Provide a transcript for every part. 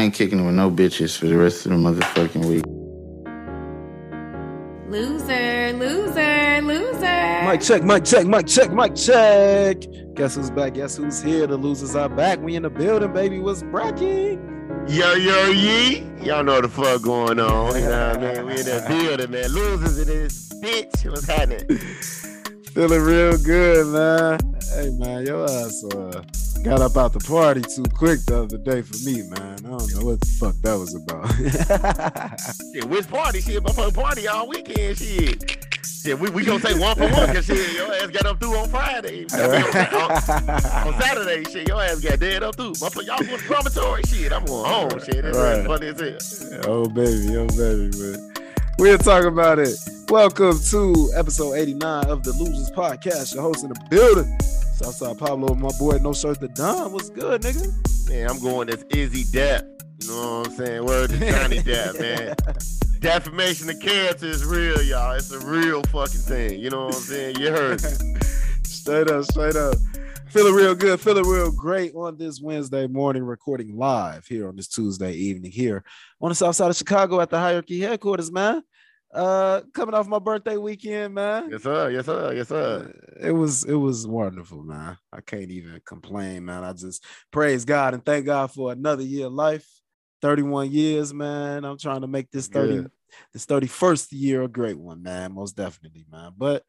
I ain't kicking with no bitches for the rest of the motherfucking week. Loser, loser, loser. Mic check, mic check, mic check, mic check. Guess who's back? Guess who's here? The losers are back. We in the building, baby. What's bracking? Yo, yo, yee. Y'all know what the fuck going on. You know what I mean? We in that building, man. Losers in this bitch. What's happening? Feeling real good, man. Hey, man, your ass uh, got up out the party too quick the other day for me, man. I don't know what the fuck that was about. Shit, which party? Shit, my fucking party all weekend. Shit. Shit, we, we gonna say one for one because shit, your ass got up through on Friday. on, on Saturday, shit, your ass got dead up through. But y'all going to dormitory, shit, I'm going home, shit. That's Right. funny as hell. oh, baby, oh, baby, man. We'll talk about it. Welcome to episode 89 of the Losers Podcast. Your host in the building. Southside Pablo, my boy, no shirt the Don. What's good, nigga? Man, I'm going as Izzy Depp. You know what I'm saying? Word to Johnny Depp, man. Defamation of character is real, y'all. It's a real fucking thing. You know what I'm saying? You heard straight up, straight up. Feeling real good, feeling real great on this Wednesday morning, recording live here on this Tuesday evening here on the south side of Chicago at the Hierarchy headquarters, man. Uh, coming off my birthday weekend, man. Yes, sir. Yes, sir. Yes, sir. It was it was wonderful, man. I can't even complain, man. I just praise God and thank God for another year of life. 31 years, man. I'm trying to make this 30 Good. this 31st year a great one, man. Most definitely, man. But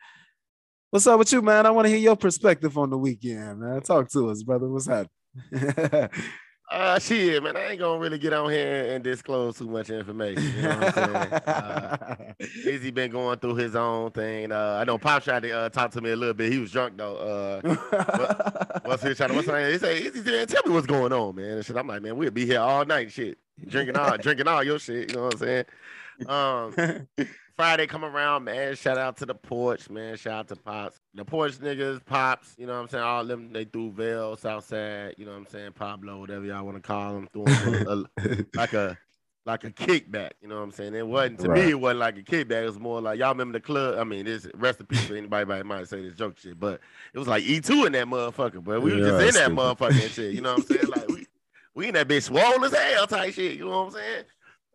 what's up with you, man? I want to hear your perspective on the weekend, man. Talk to us, brother. What's happening? Uh, shit, man. I ain't gonna really get on here and disclose too much information. You know what I'm saying? Uh, Izzy been going through his own thing. Uh, I know Pop tried to uh, talk to me a little bit. He was drunk though. Uh, what's he trying to? What's saying? He say, Izzy, man, tell me what's going on, man. And shit. I'm like, man, we'll be here all night, shit, drinking all, drinking all your shit. You know what I'm saying? Um, Friday come around, man. Shout out to the porch, man. Shout out to Pops. The porch niggas, Pops, you know what I'm saying? All them, they threw Vale, Southside, you know what I'm saying? Pablo, whatever y'all want to call them, threw 'em a- like a like a kickback, you know what I'm saying? It wasn't to Right. me, it wasn't like a kickback. It was more like y'all remember the club. I mean, this rest in peace for anybody that might say this joke shit, but it was like E2 in that motherfucker, but we were Yeah, just in that and shit, you know what I'm saying? Like we we in that bitch swole as hell type shit, you know what I'm saying?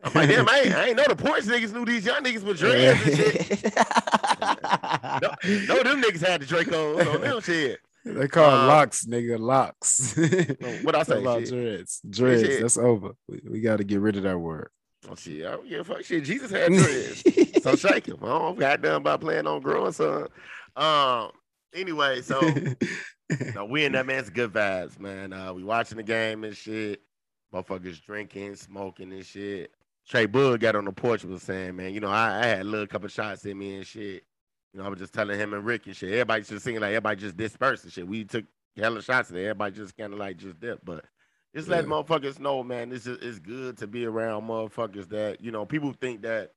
I'm like, damn, I ain't, I ain't know the porch niggas knew these young niggas with dreads and shit. No, no, them niggas had the Dracos on them shit. they call Uh, locks, nigga, locks. What I say? About dreads. Dreads. Shit. That's over. We, we got to get rid of that word. Oh shit, I don't give a fuck. Shit, Jesus had dreads. so shake him. I don't got done by playing on growing son. Um. Anyway, so no, we in that man's good vibes, man. Uh, we watching the game and shit. Motherfuckers drinking, smoking and shit. Trey Bug got on the porch was saying, man, you know, I, I had a little couple shots in me and shit. You know, I was just telling him and Rick and shit. Everybody just singing like everybody just dispersed and shit. We took hella shots and everybody just kind of like just dipped. But just let Yeah. motherfuckers know, man, this is it's good to be around motherfuckers that, you know, people think that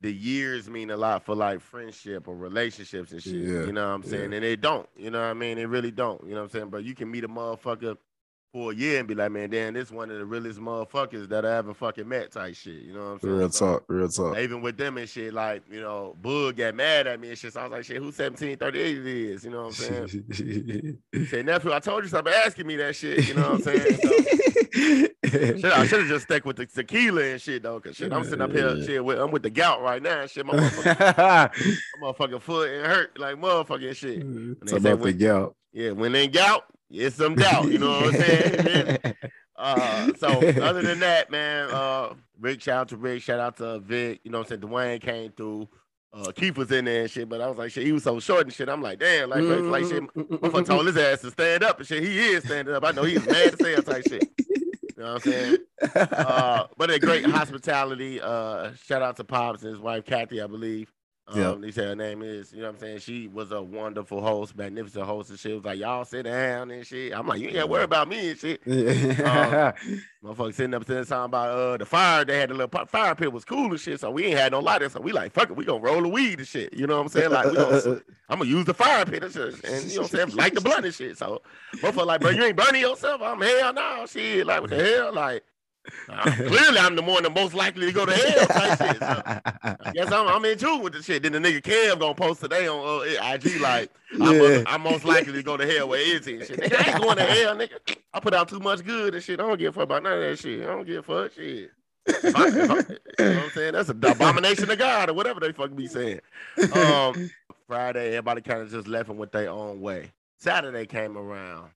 the years mean a lot for like friendship or relationships and shit. Yeah, You know what I'm saying? yeah. And they don't. You know what I mean? They really don't. You know what I'm saying? But you can meet a motherfucker for a year and be like, man, damn, this one of the realest motherfuckers that I ever fucking met type shit. You know what I'm saying? Real So, talk. Real talk. even with them and shit, like, you know, Bug got mad at me and shit. So I was like, shit, who 1738 it is? You know what I'm saying? Said, nephew, I told you stop asking me that shit. You know what I'm saying? So, shit, I should have just stuck with the tequila and shit though, cause shit, I'm sitting up here, shit, with, I'm with the gout right now. Shit, my motherfucking, my motherfucking foot and hurt like motherfucking shit. Mm, talk say about the gout. Yeah, when they gout, it's some doubt. You know what I'm saying? Uh, so other than that, man, uh, Rick, shout out to Rick, shout out to Vic. You know what I'm saying? Dwayne came through. Uh, Keith was in there and shit, but I was like, shit, he was so short and shit. I'm like, damn, like, like, like shit. Motherfucker told his ass to stand up and shit. He is standing up. I know he's mad to say that type shit. You know what I'm saying? Uh, but a great hospitality. Uh, shout out to Pops and his wife Kathy, I believe. Um, Yep. They say her name is. You know what I'm saying? She was a wonderful host, magnificent host and she Was like, y'all sit down and shit. I'm like, you ain't gotta worry about me and shit. Yeah. Motherfucker sitting up saying something about uh the fire. They had the little fire pit was cool and shit. So we ain't had no lighter. So we like, fuck it, we gonna roll the weed and shit. You know what I'm saying? Like we gonna I'm gonna use the fire pit and shit. And you know what I'm saying? Like the blunt and shit. So motherfucker like, bro, you ain't burning yourself. I'm hell no, shit. Like what the hell? Like Uh, clearly, I'm the one the most likely to go to hell. Type shit. So, I guess I'm, I'm in tune with the shit. Then the nigga Cam gonna post today on uh, IG like I'm, Yeah. I'm most likely to go to hell. Where is he? And shit. Nigga, I ain't going to hell, nigga. I put out too much good and shit. I don't give a fuck about none of that shit. I don't give a fuck shit. If I- if I- you know what I'm saying? That's an abomination of God or whatever they fucking be saying. Um, Friday, everybody kind of just left and went their own way. Saturday came around.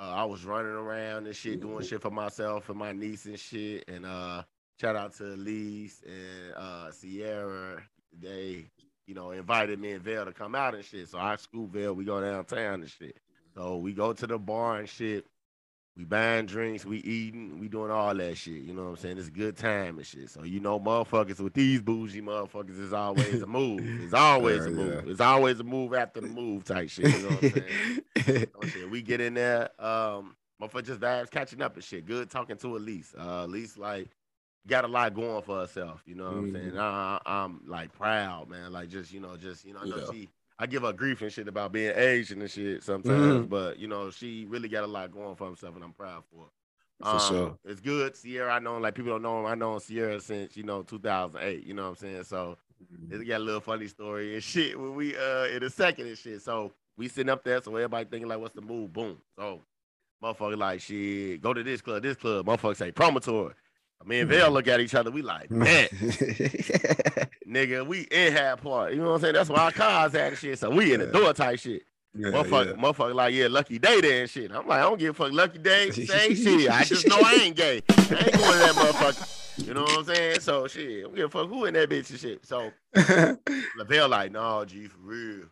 Uh, I was running around and shit, doing shit for myself and my niece and shit. And uh, shout out to Elise and uh, Sierra. They, you know, invited me and Vel to come out and shit. So I school Vel, we go downtown and shit. So we go to the bar and shit. We buying drinks, we eating, we doing all that shit. You know what I'm saying? It's a good time and shit. So you know, motherfuckers with these bougie motherfuckers is always a move. It's always a move. yeah. It's always a move after the move type shit. You know what I'm saying? Oh, shit. We get in there, um, motherfucker just vibes catching up and shit. Good talking to Elise. Uh, Elise like got a lot going for herself. You know what I'm saying? I, I'm like proud, man. Like just you know, just you know, I know Yeah. she. I give her grief and shit about being Asian and shit sometimes, Mhm. but you know, she really got a lot going for herself, and I'm proud for her. For Um, sure. It's good. Sierra, I know like people don't know him. I know Sierra since, you know, 2008. You know what I'm saying? So it's got a little funny story and shit when we uh in a second and shit. So we sitting up there, so everybody thinking like, what's the move? Boom. So motherfucker like shit, go to this club, this club. Motherfucker say promotor. Me and Vel look at each other. We like, man, nigga, we in half part. You know what I'm saying? That's why our cars and shit. So we in the door type shit. Yeah, motherfucker, motherfucker, like, yeah, Lucky Daye there and shit. I'm like, I don't give a fuck, Lucky Daye, same shit. I just know I ain't gay. I ain't going to that motherfucker. You know what I'm saying? So shit, I don't give a fuck who in that bitch and shit. So yeah. Lavelle like, nah, G, for real.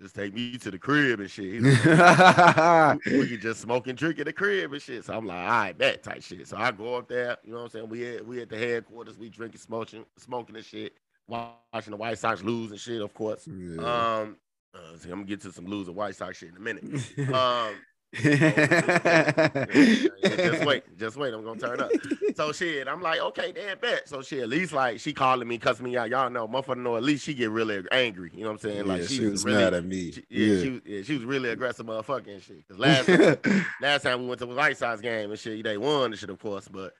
Just take me to the crib and shit. Like, we can just smoke and drink at the crib and shit. So I'm like, all right, bet type shit. So I go up there, you know what I'm saying? We at we at the headquarters, we drinking, smoking, smoking and shit, watching the White Sox lose and shit, of course. Yeah. Um, uh, so I'm gonna get to some loser White Sox shit in a minute. Um, just wait, just wait. I'm gonna turn up. So shit, I'm like, okay, damn bet. So shit, at least like she calling me, cussing me out. Y'all know, motherfucker know. At least she get really angry. You know what I'm saying? Like yeah, she, she was really, mad at me. she- yeah, She, was- yeah, she was really aggressive, motherfucking and shit. Cause last time, last time we went to the White Sox game and shit, they won and shit, of course, but.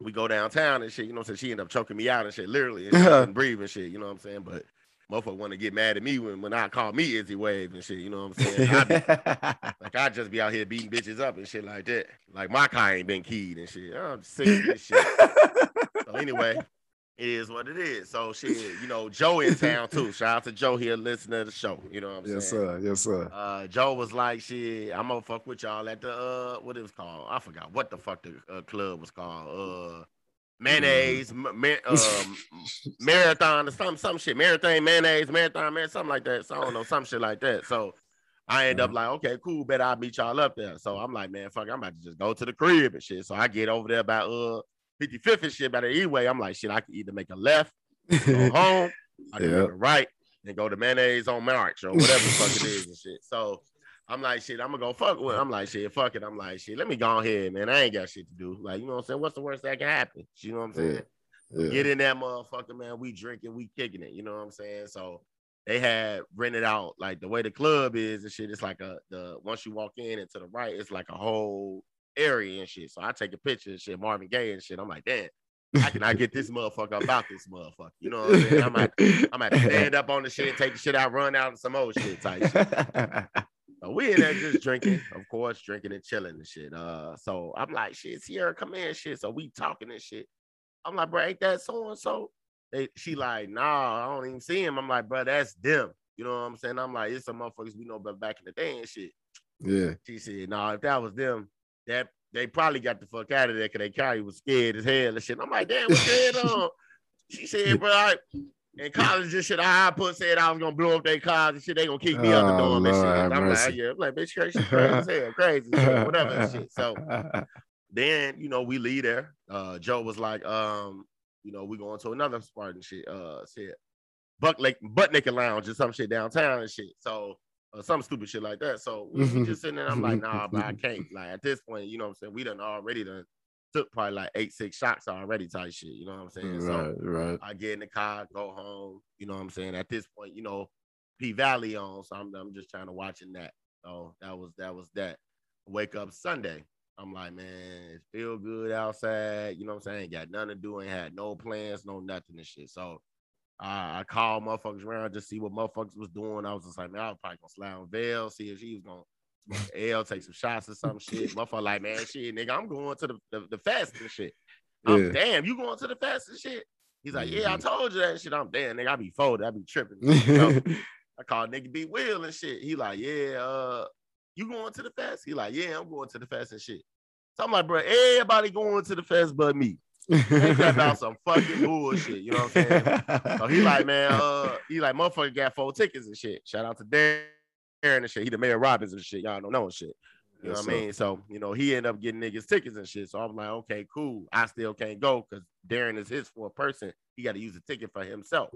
We go downtown and shit, you know what I'm saying? She ended up choking me out and shit, literally, and she and shit, you know what I'm saying? But motherfucker want to get mad at me when, when I call me Izzy Wave and shit, you know what I'm saying? I be- like I just be out here beating bitches up and shit like that. Like my car ain't been keyed and shit. I'm sick of this shit. So anyway, it is what it is. So shit, you know, Joe in town too. Shout out to Joe here, listening to the show. You know what I'm yes, saying? Yes, sir. Yes, sir. Uh, Joe was like, "Shit, I'm gonna fuck with y'all at the uh, what it was called? I forgot what the fuck the uh, club was called. Uh, mayonnaise, m- ma- um, marathon or some some shit. Marathon, mayonnaise, marathon, man, something like that. So I don't know, some shit like that. So I end up like, okay, cool, bet I'll meet y'all up there. So I'm like, man, fuck, I'm about to just go to the crib and shit. So I get over there by uh 55th and shit by the E-way. I'm like, shit, I can either make a left, go home, I can Yep. make a right, and go to mayonnaise on March or whatever the fuck it is and shit. So I'm like, shit, I'm gonna go fuck with. I'm like, shit, fuck it. I'm like, shit, let me go ahead, man. I ain't got shit to do. Like, you know what I'm saying? What's the worst that can happen? You know what I'm saying? Yeah. Get in that motherfucker, man. We drinking, we kicking it. You know what I'm saying? So they had rented out like the way the club is and shit. It's like a the once you walk in and to the right, it's like a whole area and shit. So I take a picture and shit, Marvin Gaye and shit. I'm like, damn, I get this motherfucker about this motherfucker? You know what I'm saying? I'm like, I'm at stand up on the shit, take the shit out, run out, and some old shit type shit. We in there just drinking, of course, drinking and chilling and shit. Uh, so I'm like, shit, Sierra, come in, shit. So we talking and shit. I'm like, bro, ain't that so and so? They, she like, nah, I don't even see him. I'm like, bro, that's them. You know what I'm saying? I'm like, it's some motherfuckers we know about back in the day and shit. yeah. She said, nah, if that was them, that they probably got the fuck out of there because they probably was scared as hell and shit. I'm like, damn, what's going on? She said, bro, I, in college and shit, I put said I was gonna blow up their cars and shit. They gonna kick me out the Oh, door and shit. I'm mercy. like, yeah, I'm like, bitch, crazy, crazy as hell, crazy, whatever and shit. So then, you know, we leave there. Uh, Joe was like, um, you know, we going to another spot and shit. Uh, shit, Buck Lake, Butt Naked Lounge or some shit downtown and shit. So, uh, some stupid shit like that. So we, we just sitting there. I'm like, nah, but I can't. Like at this point, you know what I'm saying? We done already done took probably like eight, six shots already type shit. You know what I'm saying? So right, right. I get in the car, go home. You know what I'm saying? At this point, you know, P Valley on, so I'm, I'm just trying to watching that. So that was that was that. Wake up Sunday. I'm like, man, it feel good outside. You know what I'm saying? Got nothing to do, ain't had no plans, no nothing and shit. So I, I called motherfuckers around just see what motherfuckers was doing. I was just like, man, I was probably gonna slide on Veil, see if she was gonna L, take some shots or some shit. Motherfucker, like, man, shit, nigga, I'm going to the, the, the fast and shit. I'm Yeah. damn, you going to the fast and shit? He's like, yeah, I Mhm. told you that shit. I'm damn, nigga, I be folded, I be tripping. I called nigga B Will and shit. He like, yeah, uh, you going to the fest? He like, yeah, I'm going to the fest and shit. So I'm like, bro, everybody going to the fest but me. Ain't that about some fucking bullshit? You know what I'm saying? So he like, man, uh, he like, motherfucker got four tickets and shit. Shout out to Darren and shit. He the mayor Robbins and shit. Y'all don't know and shit. You know what I sir. mean? So, you know, he ended up getting niggas tickets and shit. So I'm like, okay, cool. I still can't go because Darren is his for a person. He got to use a ticket for himself.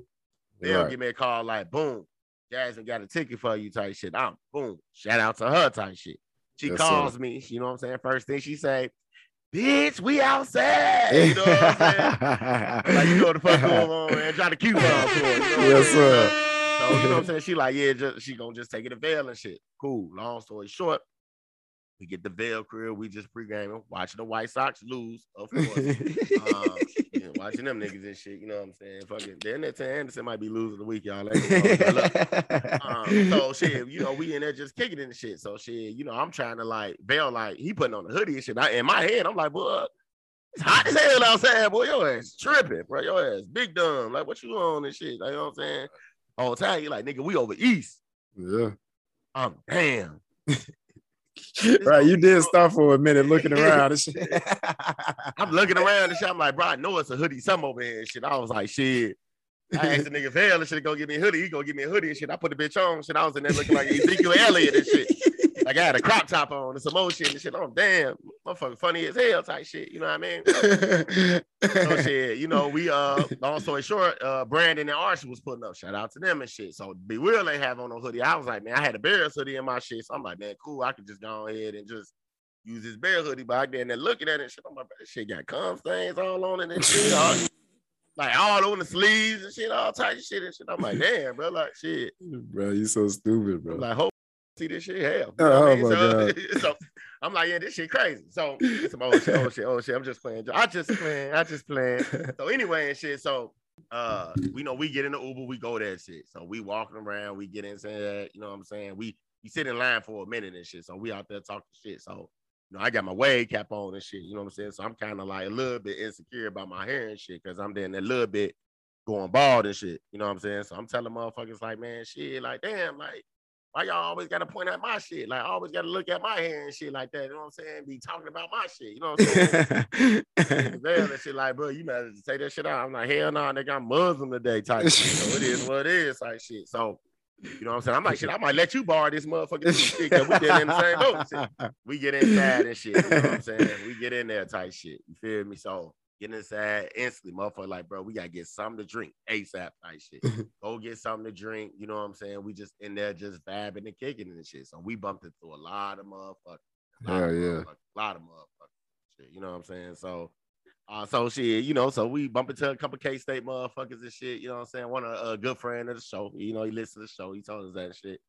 They'll Right. give me a call like, boom, Jasmine got a ticket for you type shit. I'm boom, shout out to her type shit. She Yes, calls me, you know what I'm saying? First thing she say, bitch, we outside. You know what I'm saying? Like, you know what the fuck going on, man. Try to cue her for it. You know Yes, sir. So, you know what I'm saying? She like, yeah, just she gonna just take it to Vail and shit. Cool. Long story short, we get the Vail crib. We just pre-gaming, watching the White Sox lose, of course. um, know, watching them niggas and shit. You know what I'm saying? Fucking, then that Anderson might be losing the week, y'all. Let me know. Look, um, so shit, you know, we in there just kicking it and shit. So shit, you know, I'm trying to like Vail, like he putting on the hoodie and shit. I, in my head, I'm like, boy, it's hot as hell outside, boy. Your ass tripping, bro. Your ass big dumb. Like, what you on and shit? Like, you know what I'm saying? All the time, you like, nigga, we over east. yeah. I'm damn. Right, you did stop for a minute looking around and shit. I'm looking around and shit. I'm like, bro, I know it's a hoodie, some over here and shit. I was like, shit. I asked the nigga Vail and shit go get me a hoodie. He go get me a hoodie and shit. I put the bitch on. Shit, I was in there looking like Ezekiel Elliott and shit. Like I had a crop top on and some more shit and shit. Oh damn, motherfucker, funny as hell type shit. You know what I mean? So shit, you know, we uh long story short, uh Brandon and Archie was putting up. Shout out to them and shit. So Be Real ain't have on no hoodie. I was like, man, I had a Bears hoodie in my shit. So I'm like, man, cool. I could just go ahead and just use this bear hoodie back there and then looking at it and shit. I'm like, this shit got cum stains all on it and shit. all- like all on the sleeves and shit, all type of shit and shit. I'm like, damn, bro, like shit. bro, you so stupid, bro. Like, hope see this shit hell. Oh, I mean? my so, so I'm like, yeah, this shit crazy. So some old shit, old shit, old shit. I'm just playing. I just playing. I just playing. So anyway and shit. So uh we know we get in the Uber, we go there shit. So we walking around, we get in that, you know what I'm saying? We we sit in line for a minute and shit. So we out there talking shit. So you know, I got my wave cap on and shit, you know what I'm saying? So I'm kind of like a little bit insecure about my hair and shit, because I'm then a little bit going bald and shit. You know what I'm saying? So I'm telling motherfuckers like, man, shit, like, damn, like, why y'all always gotta point at my shit? Like, I always gotta look at my hair and shit like that. You know what I'm saying? Be talking about my shit. You know what I'm saying? There and shit like, bro, you better take that shit out. I'm like, hell no, nigga, I'm Muslim today, type shit. So it is what it is, type shit. So, you know what I'm saying? I'm like, shit, I might let you borrow this motherfucking shit because we get in the same boat. shit. We get inside and shit. You know what I'm saying? We get in there type shit. You feel me? So get inside instantly, motherfucker. Like, bro, we gotta get something to drink ASAP type shit. Go get something to drink. You know what I'm saying? We just in there just vibing and kicking and shit. So we bumped into a lot of motherfuckers. Hell yeah. A lot of motherfuckers. Shit, you know what I'm saying? So uh, so shit, you know, so we bump into a couple K State motherfuckers and shit. You know what I'm saying? One of a good friend of the show. You know, he listens to the show. He told us that shit.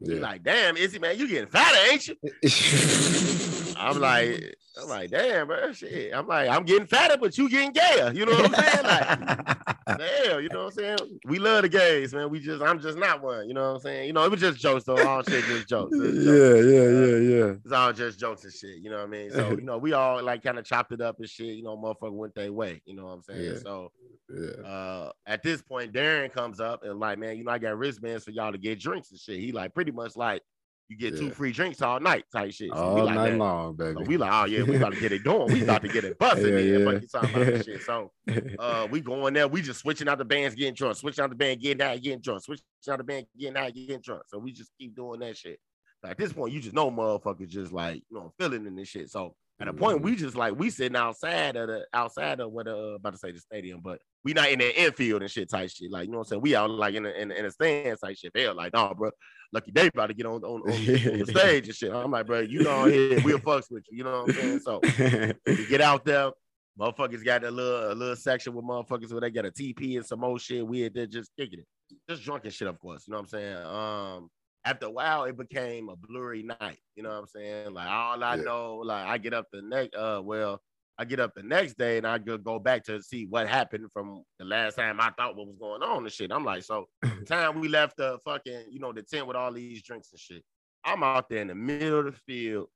He Yeah. like, damn, Izzy, man, you getting fatter, ain't you? I'm like, I'm like, damn, bro, shit. I'm like, I'm getting fatter, but you getting gayer. You know what I'm saying? Like, damn, you know what I'm saying? We love the gays, man. We just, I'm just not one. You know what I'm saying? You know, it was just jokes though. All shit, just jokes. Was yeah, jokes. yeah, yeah, yeah. It's all just jokes and shit. You know what I mean? So, you know, we all like kind of chopped it up and shit. You know, motherfucker went their way. You know what I'm saying? Yeah. So, Yeah. uh, at this point, Darren comes up and like, man, you know, I got wristbands for y'all to get drinks and shit. He like pretty much like, you get two free drinks all night type shit. So All we like, night man, long, so baby. we like, oh yeah, we about to get it going. We about to get it busting Yeah, yeah. You talking about this shit. So uh we going there, we just switching out the bands, getting drunk, switching out the band, getting out, getting drunk, switching out the band, getting out, getting drunk. So we just keep doing that shit. So at this point, you just know motherfuckers just like you know feeling in this shit. So at a point, we just like we sitting outside of the outside of what uh about to say the stadium, but we not in the infield and shit type shit. Like you know what I'm saying? We out like in the in the, in the stands type shit. They're like, nah, bro, Lucky Daye about to get on on, on, on the stage and shit. I'm like, bro, you know ahead, we'll fucks with you. You know what I'm saying? So we get out there. Motherfuckers got a little a little section with motherfuckers where they got a TP and some more shit. We had there just kicking it. Just drunk and shit, of course. You know what I'm saying? Um, after a while, it became a blurry night. You know what I'm saying? Like all I Yeah. know, like I get up the next, uh, well, I get up the next day and I go go back to see what happened from the last time I thought what was going on and shit. I'm like, so time we left the fucking, you know, the tent with all these drinks and shit. I'm out there in the middle of the field,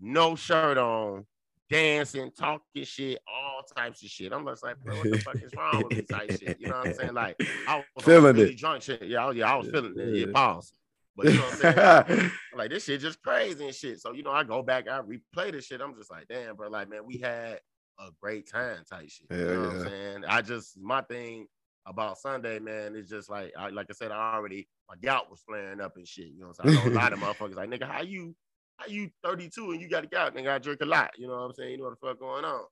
no shirt on, dancing, talking shit, all types of shit. I'm just like, bro, what the fuck is wrong with me? Type shit. You know what I'm saying? Like, I was Feeling really it. drunk shit. Yeah, I was, yeah, I was feeling it. Yeah. pause. But you know what I'm saying? like this shit just crazy and shit. So you know, I go back, I replay this shit. I'm just like, damn, bro. Like, man, we had a great time type shit. you Hell know what. I'm saying? I just my thing about Sunday, man, is just like I like I said, I already my gout was flaring up and shit. You know, so I'm saying? I know a lot of motherfuckers like, nigga, how you how you 32 and you got a gout, nigga? I drink a lot. You know what I'm saying? You know what the fuck going on.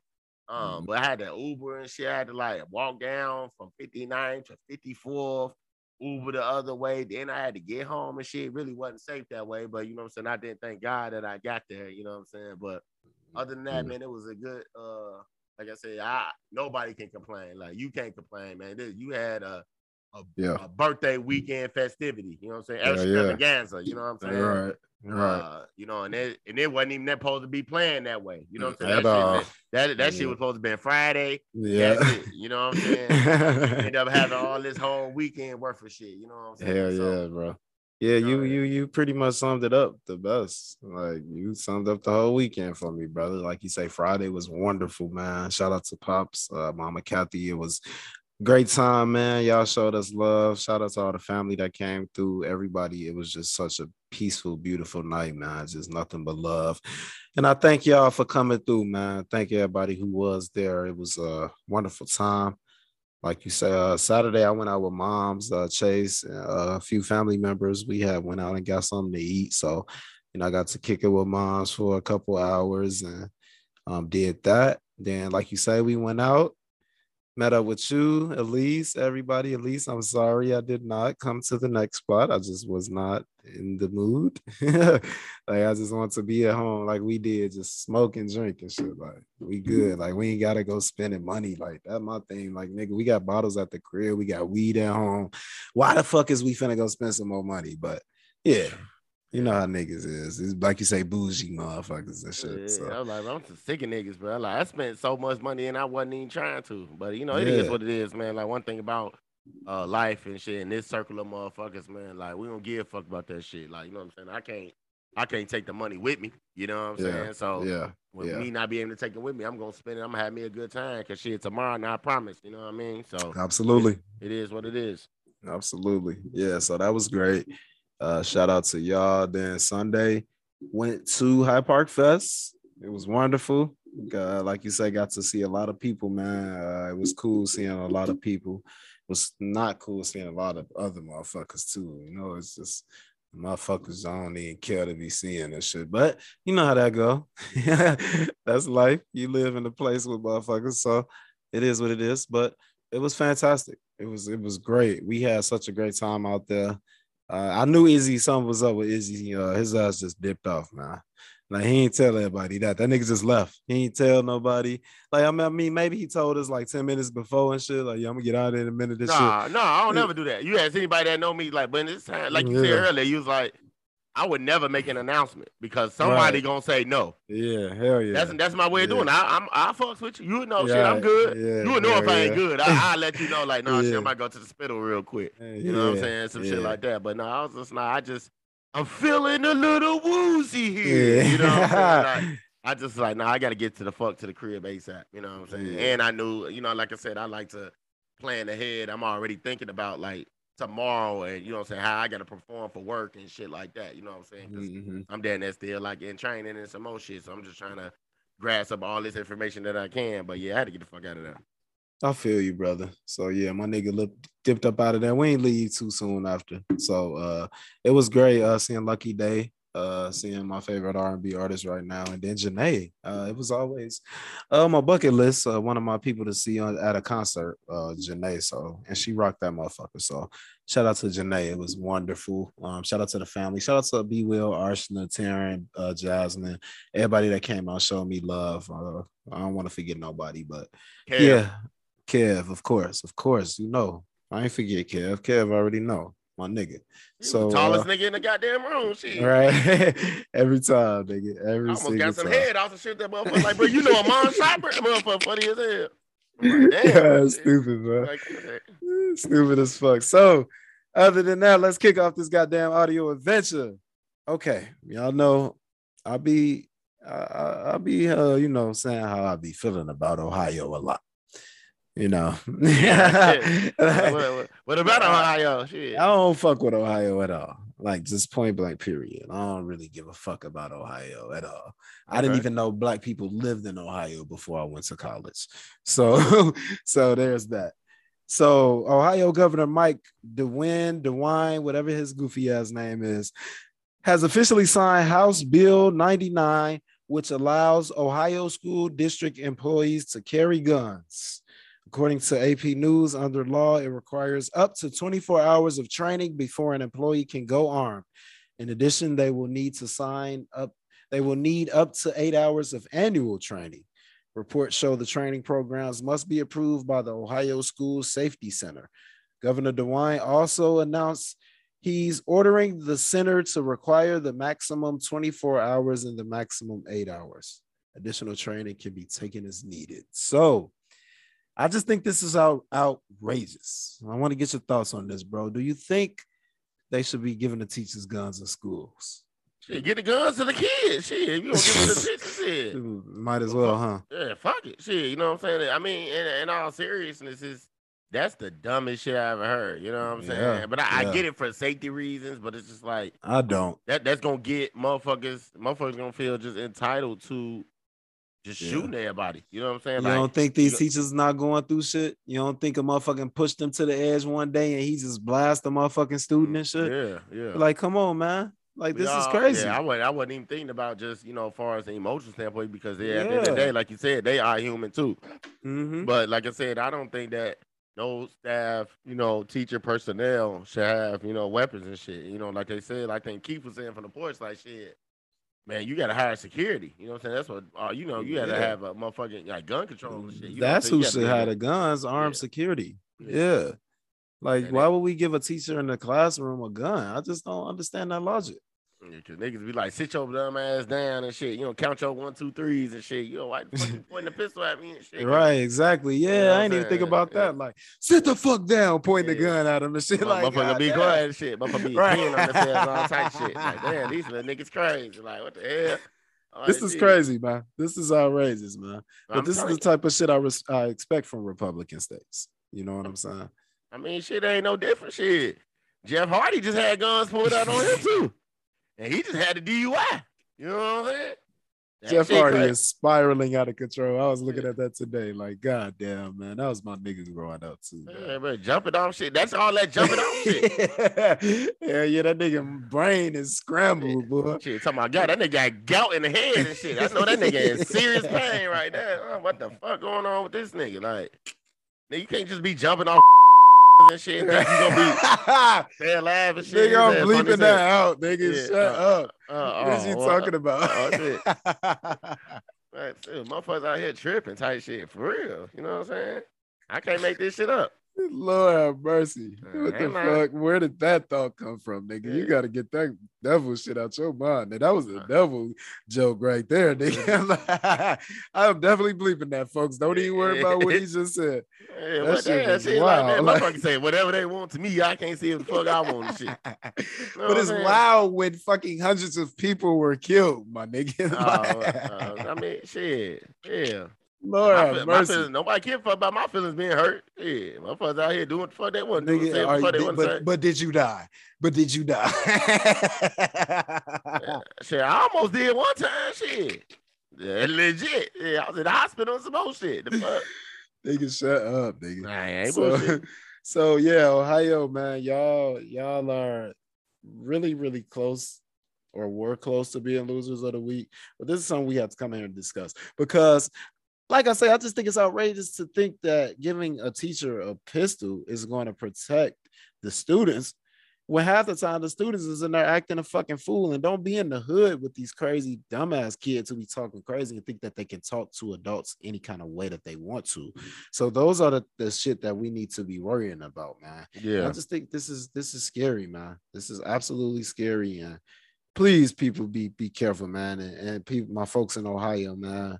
Um, Mhm. but I had to Uber and shit. I had to like walk down from 59 to 54th, Uber the other way. Then I had to get home and shit. Really wasn't safe that way. But you know what I'm saying? I didn't thank God that I got there. You know what I'm saying? But other than that, Mhm. man, it was a good uh like I said, I nobody can complain. Like you can't complain, man. This, you had a a, Yeah. a birthday weekend festivity, you know what I'm saying? Yeah, yeah. Extravaganza, you know what I'm saying? right. Right. Uh, you know, and it and it wasn't even that supposed to be playing that way. You know what I'm saying? At that, all. shit, that, that, that shit was supposed to be Friday. yeah. You know what I'm saying? End up having all this whole weekend worth of shit. You know what I'm saying? Hell So, yeah, bro. Yeah, you know, you you pretty much summed it up the best. Like you summed up the whole weekend for me, brother. Like you say, Friday was wonderful, man. Shout out to Pops, uh, Mama Kathy. It was great time, man. Y'all showed us love. Shout out to all the family that came through. Everybody. It was just such a peaceful, beautiful night, man. Just nothing but love. And I thank y'all for coming through, man. Thank everybody who was there. It was a wonderful time like you said, uh, Saturday I went out with moms, uh, Chase, uh, a few family members. We had went out and got something to eat. So, you know, I got to kick it with moms for a couple hours and um, did that. Then, like you say, we went out, met up with you, Elise, everybody. Elise, I'm sorry I did not come to the next spot. I just was not in the mood. like I just want to be at home, like we did, just smoke and drink and shit. Like we mm-hmm. good. Like we ain't gotta go spending money. Like that my thing. Like nigga, we got bottles at the crib, we got weed at home. Why the fuck is we finna go spend some more money? But yeah. You know how niggas is. It's like you say, bougie motherfuckers and shit. Yeah, so. I was like, I'm just sick of niggas, bro. Like I spent so much money and I wasn't even trying to. But you know, it is Yeah. what it is, man. Like one thing about uh life and shit in this circle of motherfuckers, man, like we don't give a fuck about that shit. Like, you know what I'm saying? I can't I can't take the money with me. You know what I'm Yeah, saying? So yeah, with yeah. me not being able to take it with me, I'm gonna spend it. I'm gonna have me a good time. Cause shit, tomorrow, now I promise. You know what I mean? So Absolutely. it is what it is. Absolutely. Yeah. So that was great. Uh, shout out to y'all. Then Sunday went to Hyde Park Fest. It was wonderful. Uh, like you said, got to see a lot of people, man. Uh, it was cool seeing a lot of people. It was not cool seeing a lot of other motherfuckers too. You know, it's just motherfuckers I don't even care to be seeing this shit. But you know how that go. That's life. You live in a place with motherfuckers, so it is what it is. But it was fantastic. It was it was great. We had such a great time out there. Uh, I knew Izzy something was up with Izzy. Uh, his ass just dipped off, man. Like he ain't tell everybody that. That nigga just left. He ain't tell nobody. Like I mean, I mean, maybe he told us like 10 minutes before and shit. Like, yeah, I'm gonna get out of in a minute. This shit. Nah, no, I don't Yeah. never do that. You ask anybody that know me, like, but in this time, like you Yeah. said earlier, you was like, I would never make an announcement because somebody Right. gonna say no. Yeah, hell yeah. That's that's my way of Yeah. doing. it. I, I'm I fucks with you. You would know shit. I'm good. yeah, you would know if yeah, I ain't good. I, I'll let you know. Like, no, shit, Yeah. I might go to the spittle real quick. Yeah, You know what I'm saying? Some shit like that. But no, I was just like, I just I'm feeling a little woozy here. You know what I'm saying? Like, I just like, nah, I gotta get to the fuck to the crib ASAP. You know what I'm saying? Yeah. And I knew, you know, like I said, I like to plan ahead. I'm already thinking about like tomorrow and you know I'm saying, how I gotta perform for work and shit like that. You know what I'm saying? Mhm. I'm down there still like in training and some more shit. So I'm just trying to grasp up all this information that I can. But yeah, I had to get the fuck out of there. I feel you, brother. So yeah, my nigga looked dipped up out of there. We ain't leave too soon after. So uh it was great uh seeing Lucky Daye, uh seeing my favorite R&B artist right now, and then Jhené. Uh it was always uh my bucket list, uh, one of my people to see on at a concert, uh Jhené. So and she rocked that motherfucker. So shout out to Jhené. It was wonderful. Um, shout out to the family. Shout out to B Will, Arshna, Taryn, uh, Jasmine, everybody that came out showed me love. Uh, I don't want to forget nobody, but Kev, yeah, Kev, of course, of course. You know, I ain't forget Kev. Kev already know. My nigga. He So the tallest uh, nigga in the goddamn room. Shit. right, every time, nigga, I every almost got some time. head off the shit that motherfucker. Like, bro, you know a mom shopper? Motherfucker funny as hell. Like, damn. Yeah, stupid, bro. Like, Stupid as fuck. So, other than that, let's kick off this goddamn audio adventure. Okay, y'all know I'll be, I, I- I'll be, uh, you know, saying how I be feeling about Ohio a lot. You know, Yeah, what, what, what about Ohio? Shit. don't fuck with Ohio at all. Like just point blank, period. I don't really give a fuck about Ohio at all. I didn't even know black people lived in Ohio before I went to college. So, so there's that. So Ohio Governor Mike DeWine, DeWine, whatever his goofy ass name is, has officially signed House Bill 99, which allows Ohio school district employees to carry guns. According to AP News, under law, it requires up to 24 hours of training before an employee can go armed. In addition, they will need to sign up, they will need up to eight hours of annual training. Reports show the training programs must be approved by the Ohio School Safety Center. Governor DeWine also announced he's ordering the center to require the maximum 24 hours and the maximum eight hours. Additional training can be taken as needed. So, I just think this is out outrageous. I want to get your thoughts on this, bro. Do you think they should be giving the teachers guns in schools? Shit, get the guns to the kids. Shit, if you don't give it to the teachers, shit. Might as well, huh? Yeah, fuck it. Shit, you know what I'm saying? I mean, in, in all seriousness, is that's the dumbest shit I ever heard. You know what I'm saying? Yeah, but I, yeah. I get it for safety reasons, but it's just like I don't. that that's gonna get motherfuckers, motherfuckers gonna feel just entitled to just Yeah. shooting everybody. You know what I'm saying? You Like, don't think these teachers not going through shit? You don't think a motherfucking pushed them to the edge one day and he just blast a motherfucking student and shit? Yeah, yeah. Like, come on, man. Like, We this is crazy. Yeah, I wasn't, I wasn't even thinking about just, you know, as far as the emotional standpoint, because they, at the end of the Yeah. day, like you said, they are human too. Mhm. But like I said, I don't think that no staff, you know, teacher personnel should have, you know, weapons and shit. You know, like they said, I think Keith was saying from the porch, like shit, man, you gotta hire security. You know what I'm saying? That's what uh, you know, you gotta Yeah. have a motherfucking like gun control and shit. You know what I'm That's who should have the guns, armed Yeah. security. Yeah. Yeah. Like, And why would we give a teacher in the classroom a gun? I just don't understand that logic. Yeah, cause niggas be like, sit your dumb ass down and shit. You know, count your one, two, threes and shit. You know, why the fuck you pointing the pistol at me and shit? Right, exactly. Yeah, know I ain't even think about Yeah. that. Like, sit the fuck down, point the gun at him and shit. Like, motherfucker be quiet and shit. Motherfucker be Right. peeing on themselves, all type shit. Like, damn, these little niggas crazy. Like, what the hell? All This is crazy, man. This is outrageous, man. But I'm this is the type of shit I, res- I expect from Republican states. You know what I'm saying? I mean, shit ain't no different shit. Jeff Hardy just had guns pulled out on him too, and he just had the DUI. You know what I'm saying? That Jeff Hardy is spiraling out of control. I was looking Yeah. at that today. Like, god damn, man, that was my niggas growing up too. man. Yeah, but jumping off shit. That's all that jumping off shit. yeah, yeah, that nigga brain is scrambled, boy. Shit, talking about God, that nigga got gout in the head and shit. I know that nigga in serious pain right now. What the fuck going on with this nigga? Like, nigga, you can't just be jumping off and shit. and think You gonna be alive and shit. nigga, I'm His ass funny bleeping that hell. out, nigga. Yeah, Shut uh, up. Uh, what is oh, you well, talking about? oh, shit. Man, shit, motherfuckers out here tripping type shit for real. You know what I'm saying? I can't make this shit up. Lord have mercy. What the ain't lying. fuck? Where did that thought come from, nigga? You got to get that devil shit out your mind. Now, that was a devil joke right there, nigga. I'm definitely bleeping that, folks. Don't even worry about what he just said. Yeah, That what shit that was shit like that. wild. Motherfuckers say whatever they want to me. I can't see what the fuck I want and shit. but it's I'm wild when fucking hundreds of people were killed, my nigga. Oh, uh, I mean, shit. Yeah. Lord My, feel- my mercy. feelings, nobody care fuck about my feelings being hurt. Yeah, motherfuckers out here doing what the fuck they want to do. Nigga, Say are fuck they you- want to say. but, but did you die? But did you die? Yeah, Shit, I almost did one time. Shit. Yeah, legit. Yeah, I was in the hospital and some more shit. The fuck? nigga, shut up, nigga. Nah, ain't so, bullshit. so yeah, Ohio, man, y'all, y'all are really, really close or were close to being losers of the week. But this is something we have to come here and discuss because, like I say, I just think it's outrageous to think that giving a teacher a pistol is going to protect the students. when half the time the students is in there acting a fucking fool and don't be in the hood with these crazy dumbass kids who be talking crazy and think that they can talk to adults any kind of way that they want to. So those are the, the shit that we need to be worrying about, man. Yeah. I just think this is this is scary, man. This is absolutely scary. And please, people, be be careful, man. And, and people, my folks in Ohio, man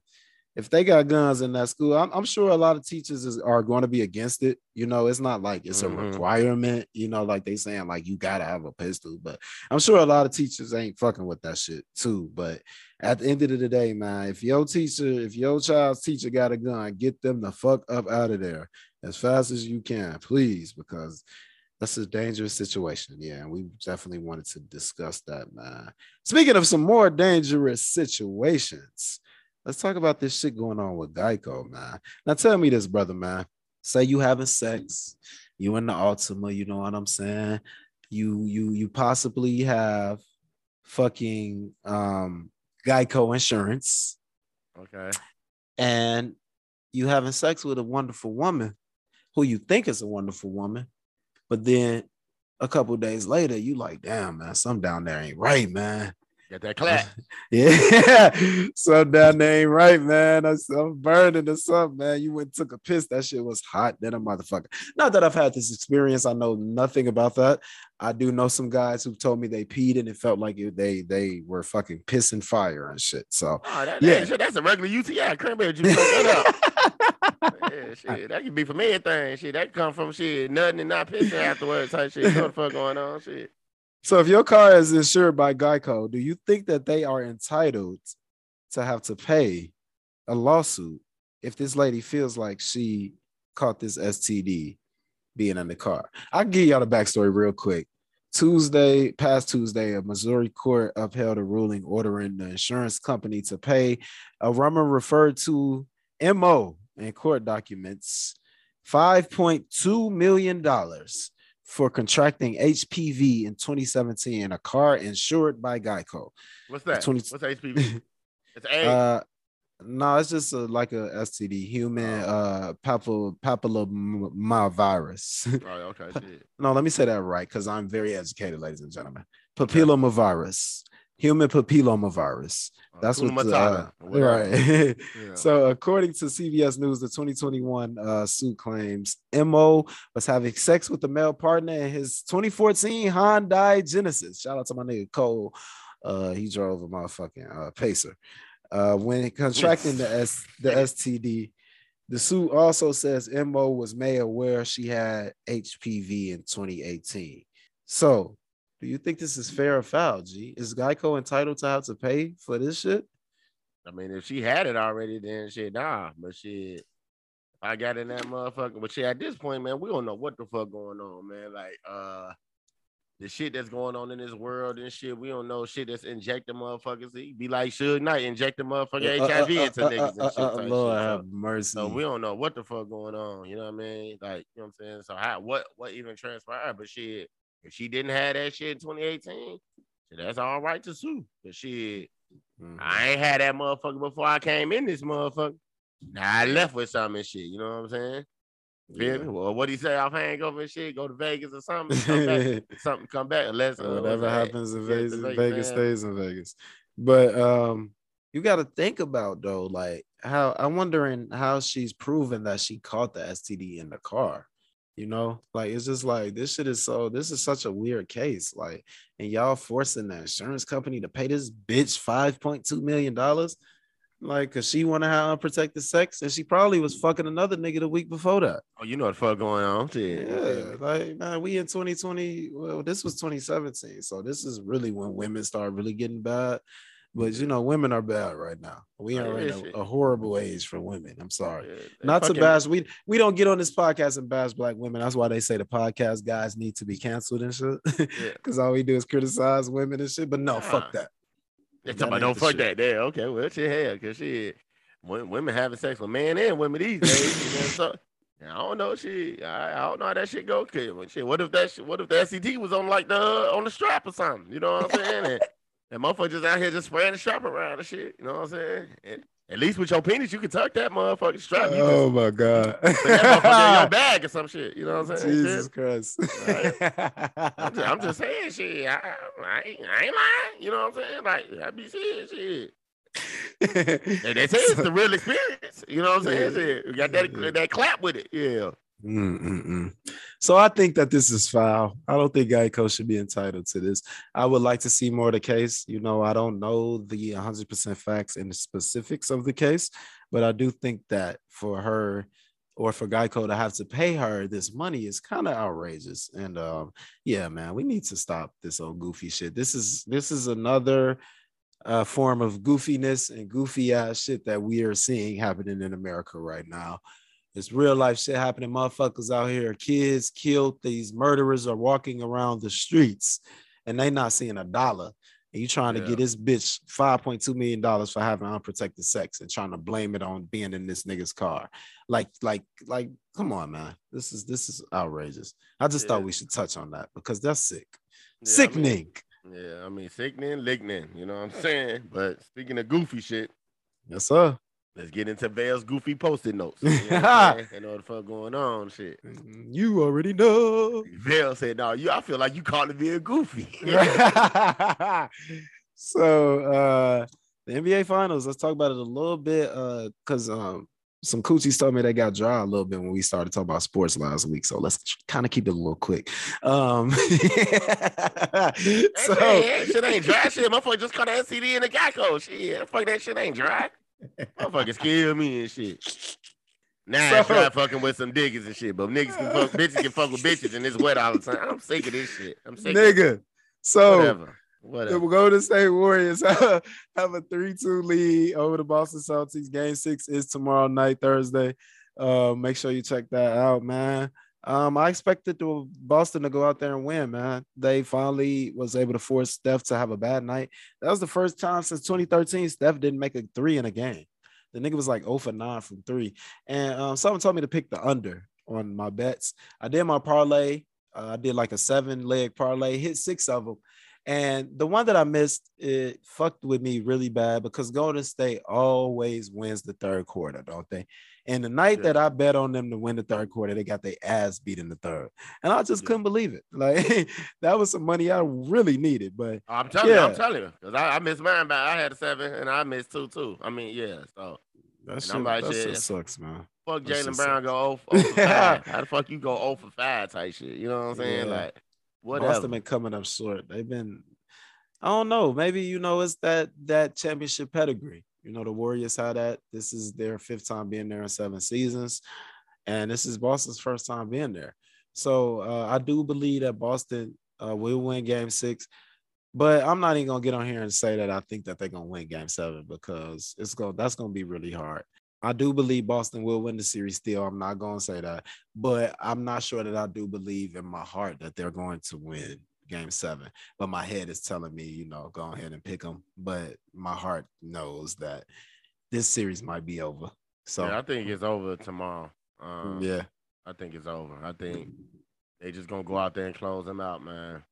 if they got guns in that school, I'm, I'm sure a lot of teachers is, are going to be against it. You know, it's not like it's Mhm. a requirement, you know, like they saying like you gotta have a pistol, but I'm sure a lot of teachers ain't fucking with that shit too. But at the end of the day, man, if your teacher, if your child's teacher got a gun, get them the fuck up out of there as fast as you can, please, because that's a dangerous situation. Yeah, and we definitely wanted to discuss that, man. Speaking of some more dangerous situations, let's talk about this shit going on with Geico, man. Now tell me this, brother, man. Say you having sex, you in the Altima, you know what I'm saying? You you you possibly have fucking um Geico insurance Okay. and you having sex with a wonderful woman who you think is a wonderful woman, but then a couple days later, you like, damn, man, some down there ain't right, man. Got that clap. Yeah, some down there ain't right, man. I, am burning or something, man. You went and took a piss. That shit was hot than a motherfucker. Not that I've had this experience. I know nothing about that. I do know some guys who told me they peed and it felt like it, they they were fucking pissing fire and shit. So Oh, that, Yeah. shit, that's a regular UTI. Cranberry juice. That yeah, shit. That could be from anything. Shit, that come from shit, nothing and not pissing afterwards. Type shit. What the fuck going on? Shit. So if your car is insured by Geico, do you think that they are entitled to have to pay a lawsuit if this lady feels like she caught this STD being in the car? I'll give y'all the backstory real quick. Tuesday, past Tuesday, a Missouri court upheld a ruling ordering the insurance company to pay a rumor referred to MO in court documents $5.2 million for contracting HPV in 2017 in a car insured by Geico. What's that? 20 What's HPV? It's AIDS. Uh, no, it's just a, like a STD, human Oh. uh papil papillomavirus. oh, okay. No, let me say that right because I'm very educated, ladies and gentlemen. Papillomavirus, human papillomavirus. Uh, That's what the, Matata, uh, right. Yeah. So, according to CBS News, the 2021 uh, suit claims Mo was having sex with the male partner in his 2014 Hyundai Genesis. Shout out to my nigga Cole. Uh, he drove a motherfucking uh, Pacer. Uh, when contracting the S the STD, the suit also says Mo was made aware she had HPV in 2018. So, do you think this is fair or foul? G is Geico entitled to have to pay for this shit? I mean, if she had it already, then shit, nah. But shit, I got in that motherfucker. But shit, at this point, man, we don't know what the fuck going on, man. Like, uh, the shit that's going on in this world and shit, we don't know shit that's injecting motherfuckers. It be like Suge Knight injecting motherfucking Uh, uh, HIV uh, into uh, niggas and uh, shit. uh, type Lord shit. So- have mercy. So we don't know what the fuck going on. You know what I mean? Like, you know what I'm saying? So how what what even transpired? But shit, if she didn't have that shit in 2018, shit, that's all right to sue. But shit, Mhm. I ain't had that motherfucker before I came in this motherfucker. Now I left with something and shit. You know what I'm saying? Yeah. Well, what he say off hangover and shit? Go to Vegas or something. Come back, something come back unless uh, Whatever happens in Vegas, Vegas Vegas stays in Vegas. But um, you got to think about though, like how I'm wondering how she's proven that she caught the STD in the car. You know, like it's just like this shit is so. This is such a weird case. Like, and y'all forcing the insurance company to pay this bitch five point two million dollars, like, cause she want to have unprotected sex, and she probably was fucking another nigga the week before that. Oh, you know what the fuck going on? Shit. Yeah, like man, we in 2020. Well, this was 2017, so this is really when women start really getting bad. But you know, women are bad right now. We Oh, are in a, a horrible age for women. I'm sorry. Yeah, Not to bash. We we don't get on this podcast and bash black women. That's why they say the podcast guys need to be canceled and shit. Yeah. Because all we do is criticize women and shit. But no, fuck that. They That talking don't fuck shit. that. There, okay, well, shit, hell, cause shit, women having sex with men and women these days. you know, so, I don't know, shit. I, I don't know how that shit go. Cause, shit, what if that shit, what if the SCT was on like the uh, on the strap or something? You know what I'm saying? And, and motherfucker just out here just spraying the strap around and shit. You know what I'm saying? And At least with your penis, you can tuck that motherfucking strap. You Oh my god. put that motherfucker in your bag or some shit. You know what I'm saying? Jesus Shit. Christ. I'm just, I'm just saying shit. I, I, ain't, I ain't lying. You know what I'm saying? Like I be saying shit. And they say it's the real experience. You know what I'm saying? Shit. We got that that clap with it. Yeah. Mm-mm-mm. So I think that this is foul. I don't think Geico should be entitled to this. I would like to see more of the case. You know, I don't know the 100% facts and the specifics of the case, but I do think that for her or for Geico to have to pay her this money is kind of outrageous. And um, yeah, man, we need to stop this old goofy shit. This is this is another uh, form of goofiness and goofy ass shit that we are seeing happening in America right now. It's real life shit happening. Motherfuckers out here, kids killed. These murderers are walking around the streets and they not seeing a dollar. And you trying to get this bitch $5.2 million for having unprotected sex and trying to blame it on being in this nigga's car. Like, like, like, come on, man. This is this is outrageous. I just Yeah. thought we should touch on that because that's sick. Yeah, I Sickening. mean, yeah, I mean sickening, lignin. You know what I'm saying? But speaking of goofy shit, yes, sir. Let's get into Velle's goofy post-it notes. You know what and all the fuck going on, shit. You already know. Vale said, "No, you. I feel like you calling me a goofy." so uh the NBA finals, let's talk about it a little bit. Uh because um some coochies told me they got dry a little bit when we started talking about sports last week. So let's kind of keep it a little quick. Um so that shit ain't dry. Shit, motherfucker just caught that STD in the Geico. Shit, fuck that shit ain't dry. Motherfuckers kill me and shit. Now So- I try fucking with some niggas and shit, but niggas can fuck, bitches can fuck with bitches and it's wet all the time. I'm sick of this shit. I'm sick. Nigga. So Whatever. Whatever. The. Golden State Warriors have a 3-2 lead over the Boston Celtics. Game six is tomorrow night, Thursday. Uh, make sure you check that out, man. Um, I expected the Boston to go out there and win, man. They finally was able to force Steph to have a bad night. That was the first time since 2013 Steph didn't make a three in a game. The nigga was like 0 for 9 from three. And um, someone told me to pick the under on my bets. I did my parlay. Uh, I did like a seven leg parlay, hit six of them. And the one that I missed, it fucked with me really bad because Golden State always wins the third quarter, don't they? And the night Yeah. that I bet on them to win the third quarter, they got their ass beat in the third. And I just Yeah. couldn't believe it. Like that was some money I really needed. But I'm telling you, I'm telling you, because I, I missed mine, but I had a seven and I missed two too. I mean, yeah. So that And shit, like, that yeah. shit sucks, man. fuck That's Jaylen Brown go 0 for 5. How the fuck you go 0 for 5 type shit? You know what I'm saying? Yeah. Like, whatever. Boston been coming up short. They've been, I don't know. Maybe you know it's that that championship pedigree. You know the Warriors had that. This is their fifth time being there in seven seasons, and this is Boston's first time being there. So uh, I do believe that Boston uh, will win Game Six, but I'm not even gonna get on here and say that I think that they're gonna win Game Seven because it's going that's gonna be really hard. I do believe Boston will win the series still. I'm not going to say that, but I'm not sure that I do believe in my heart that they're going to win game seven. But my head is telling me, you know, go ahead and pick them. But my heart knows that this series might be over. So, yeah, I think it's over tomorrow. Um, yeah. I think it's over. I think they just gonna go out there and close them out, man.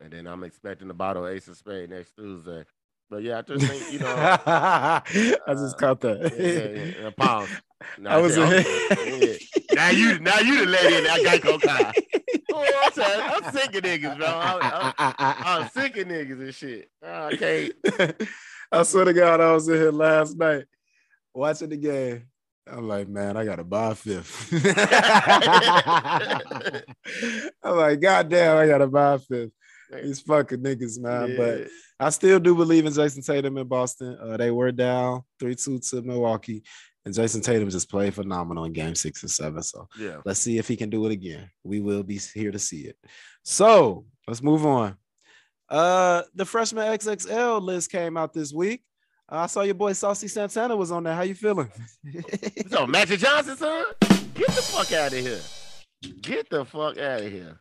And then I'm expecting the bottle of Ace of Spade next Tuesday. But yeah, I just think you know. I just uh, caught that. yeah, yeah, yeah, pause. Nah, I was yeah, in- yeah. now you now you the lady in that Geico car. Oh, I'm, I'm sick of niggas, bro. I'm, I'm, I'm sick of niggas and shit. Oh, I can't. I swear to God, I was in here last night watching the game. I'm like, man, I gotta buy a fifth. I'm like, God damn, I gotta buy a fifth. These fucking niggas, man. But I still do believe in Jayson Tatum in Boston. Uh, they were down 3-2 to Milwaukee. And Jayson Tatum just played phenomenal in game six and seven. So yeah. let's see if he can do it again. We will be here to see it. So let's move on. Uh, the freshman XXL list came out this week. I saw your boy Saucy Santana was on there. How you feeling? So Magic Johnson, son, get the fuck out of here. Get the fuck out of here.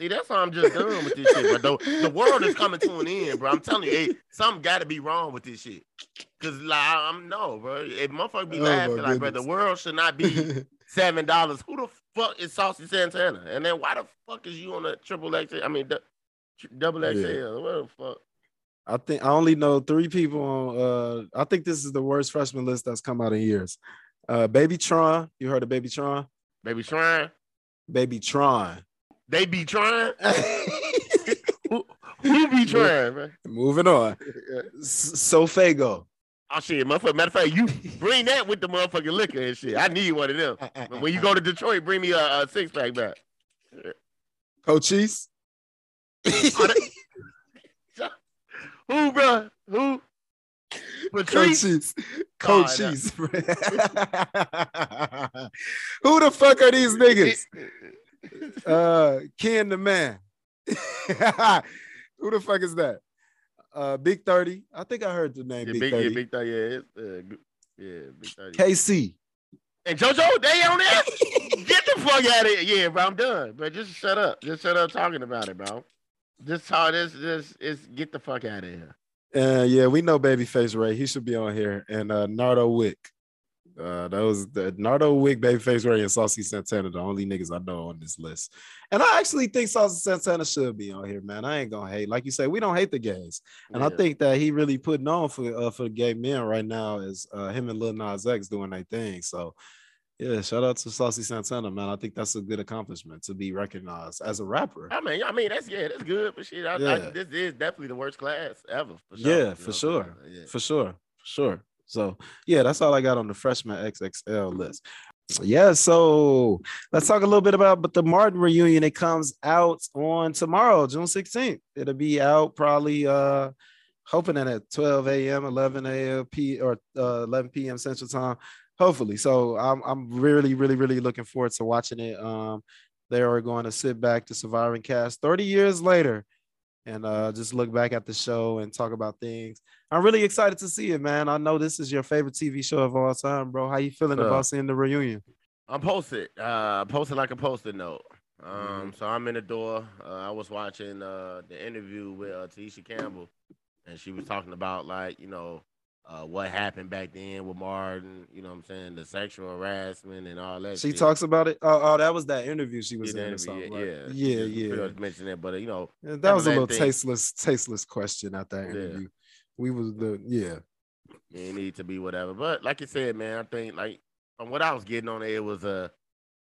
See, that's why I'm just done with this shit. But the, the world is coming to an end, bro. I'm telling you, hey, something got to be wrong with this shit. Cause like I'm no, bro. If motherfucker be Oh, laughing like, bro, the world should not be seven dollars. Who the fuck is Saucy Santana? And then why the fuck is you on a triple X? I mean, double XL. Yeah. What the fuck? I think I only know three people on. Uh, I think this is the worst freshman list that's come out in years. Uh, Baby Tron, you heard of Baby Tron? Baby Tron. Baby Tron. They be trying. Who, who be trying, man? Moving on. S- SoFaygo. Oh shit, motherfucker. Matter of fact, you bring that with the motherfucking liquor and shit. I need one of them. But when you go to Detroit, bring me a, a six pack back. Cochise. Oh, Who, bro? Who? Patrice? Cochise. Oh, Cochise. Who the fuck are these niggas? Uh, Ken the man. Who the fuck is that? Uh, Big 30. I think I heard the name Yeah, Big, big, 30. yeah, big thirty. Yeah, it's, uh, yeah, big thirty. KC. And JoJo, they on there? Get the fuck out of here. Yeah, bro, I'm done. But just shut up. Just shut up talking about it, bro. Just talk this, this is get the fuck out of here. Uh, yeah, we know Babyface Ray. He should be on here. And uh, Nardo Wick. Uh, was the Nardo Wick, Babyface Ray, and Saucy Santana, the only niggas I know on this list. And I actually think Saucy Santana should be on here, man. I ain't gonna hate. Like you say, we don't hate the gays. And I think that he really putting on for uh, for the gay men right now is uh, him and Lil Nas X doing their thing. So yeah, shout out to Saucy Santana, man. I think that's a good accomplishment to be recognized as a rapper. I mean, I mean, that's yeah, that's good, but shit, I, I, this is definitely the worst class ever. For sure. Yeah, for sure. Yeah. For sure. For sure. So yeah, that's all I got on the freshman XXL list. Yeah, so let's talk a little bit about but the Martin reunion. It comes out on tomorrow, June 16th. It'll be out probably uh hoping that at 12 a.m., 11 a.m. P or uh, 11 p.m. Central Time. Hopefully. So I'm I'm really, really, really looking forward to watching it. Um, they are going to sit back to Surviving Cast 30 years later and uh, just look back at the show and talk about things. I'm really excited to see it, man. I know this is your favorite TV show of all time, bro. How you feeling Uh, about seeing the reunion? I'm posted. Uh posted like a post-it note. Um, Mhm. so I'm in the door. Uh, I was watching uh the interview with uh, Tisha Campbell, and she was talking about like you know uh what happened back then with Martin. You know what I'm saying the sexual harassment and all that. She shit. talks about it. Oh, oh, that was that interview she was Yeah, in. Or the something, interview, yeah, yeah, yeah. forgot to mention that, but uh, you know, Yeah, That was a little thing. tasteless, tasteless question at that Yeah. interview. We was the yeah. it need to be whatever. But like you said, man, I think like from what I was getting on it, it was a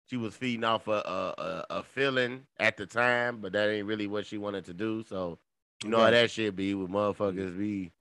she was feeding off a, a a feeling at the time, but that ain't really what she wanted to do. So you know how that shit be with motherfuckers be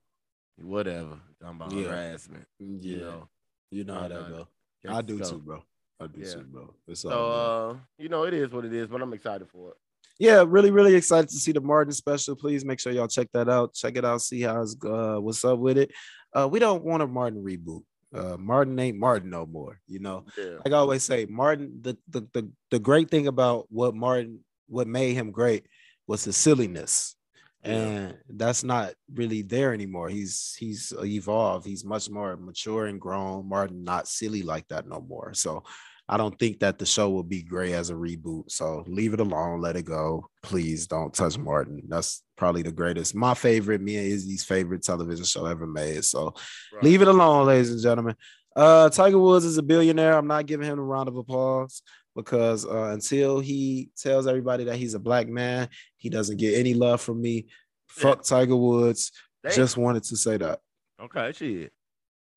whatever talking about Yeah. harassment. Yeah, You know, you know how that go. I do So- too, bro. I do Yeah. too, bro. It's all So good. uh, you know, it is what it is, but I'm excited for it. Yeah, really, really excited to see the Martin special. Please make sure y'all check that out. Check it out. See how's uh what's up with it. Uh, we don't want a Martin reboot. Uh, Martin ain't Martin no more. You know, Yeah. like I always say, Martin. The the the, the great thing about what Martin, what made him great, was his silliness, Yeah. and that's not really there anymore. He's he's evolved. He's much more mature and grown. Martin not silly like that no more. So I don't think that the show will be great as a reboot. So leave it alone, let it go. Please don't touch Martin. That's probably the greatest, my favorite, me and Izzy's favorite television show ever made. So Right. leave it alone, ladies and gentlemen. Uh, Tiger Woods is a billionaire. I'm not giving him a round of applause because uh, until he tells everybody that he's a black man, he doesn't get any love from me. Fuck Tiger Woods. Damn. Just wanted to say that. okay, shit.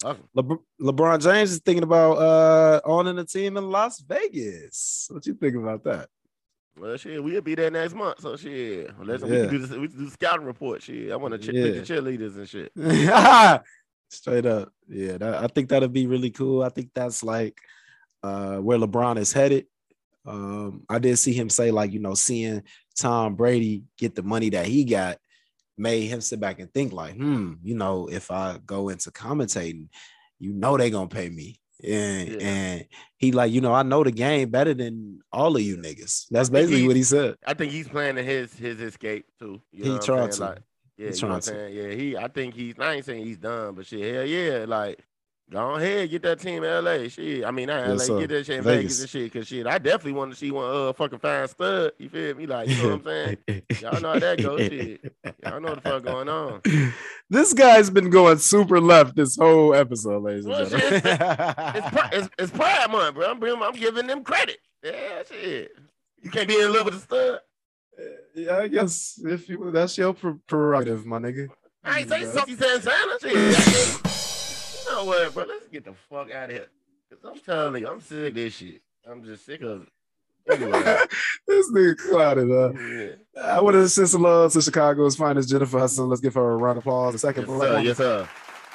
Awesome. LeBron, James is thinking about uh owning a team in Las Vegas. What you think about that? Well, shit, we'll be there next month. So shit, unless we Yeah. can do this, we can do the scouting report. Shit, I want to check Yeah. the cheerleaders and shit. Straight up. Yeah, that, I think that'd be really cool. I think that's like uh where LeBron is headed. Um, I did see him say, like, you know, seeing Tom Brady get the money that he got made him sit back and think, like, hmm, you know, if I go into commentating, you know they gonna pay me. And Yeah. and he like, you know, I know the game better than all of you niggas. That's basically he- what he said. I think he's planning his his escape too. You He know what tried to. Like, yeah, He's you know what I'm trying saying? Yeah, he. I think he's. I ain't saying he's done, but shit, hell yeah, like. Go ahead, get that team LA. Shit. I mean, not Yes, LA, sir. get that shit in Vegas. Vegas. and shit. Cause shit, I definitely want to see one uh fucking fine stud. You feel me? Like, you know what I'm saying? Y'all know how that goes. Shit. Y'all know what the fuck going on. This guy's been going super left this whole episode, ladies and Well, shit, gentlemen. It's, pri- it's, it's Pride Month, bro. I'm, I'm giving them credit. Yeah, shit. You can't be in love with a stud. yeah, I guess if you that's your prerogative, my nigga. I ain't say. Saucy Santana. Shit. You know what, bro? Let's get the fuck out of here. Cause I'm telling you, I'm sick of this shit. I'm just sick of it. Anyway, this nigga clouded up. yeah. I want to send some love to Chicago's finest Jennifer Hudson. Let's give her a round of applause. The second Yes, sir. Yes, sir.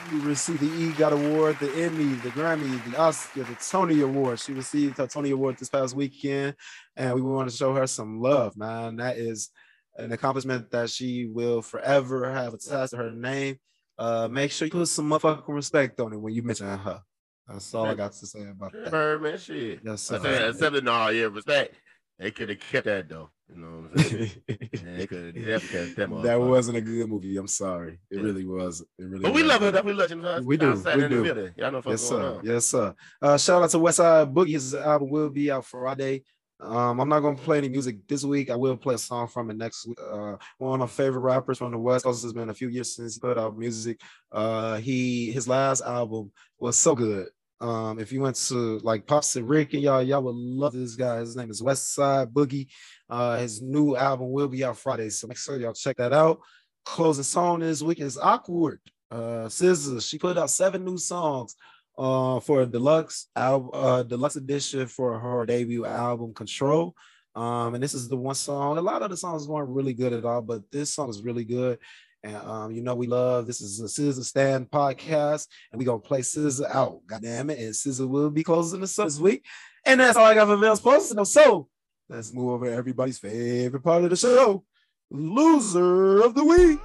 who received the EGOT Award, the Emmy, the Grammy, the Oscar, the Tony Award. She received her Tony Award this past weekend, and we want to show her some love, man. That is an accomplishment that she will forever have attached to her name. Uh, make sure you put some motherfucking respect on it when you mention her. That's all I got to say about that. Man, shit. Yes, I said, sir. except in all yeah, respect. They could have kept that though. You know what I'm saying? They could have kept that. that wasn't a good movie. I'm sorry. It Yeah. really was. It really. But we love her. We love her. We do, Outside we do. Y'all know Yes, sir. on. Yes, sir. Uh, shout out to Westside Boogie. His album will be out Friday. Um, I'm not gonna play any music this week. I will play a song from it next week. Uh, one of my favorite rappers from the West Coast. It's been a few years since he put out music. Uh, he his last album was so good. Um, if you went to like Pops and Rick and y'all, y'all would love this guy. His name is Westside Boogie. Uh, his new album will be out Friday, so make sure y'all check that out. Closing song this week is Awkward. Uh, SZA, she put out seven new songs uh for a deluxe album uh deluxe edition for her debut album control. Um and this is the one song a lot of the songs weren't really good at all but this song is really good. And um you know we love this is a SZA stand podcast and we gonna play SZA out. God damn it and SZA will be closing the sun this week. And that's all I got for Mills Posting. So let's move over to everybody's favorite part of the show loser of the week.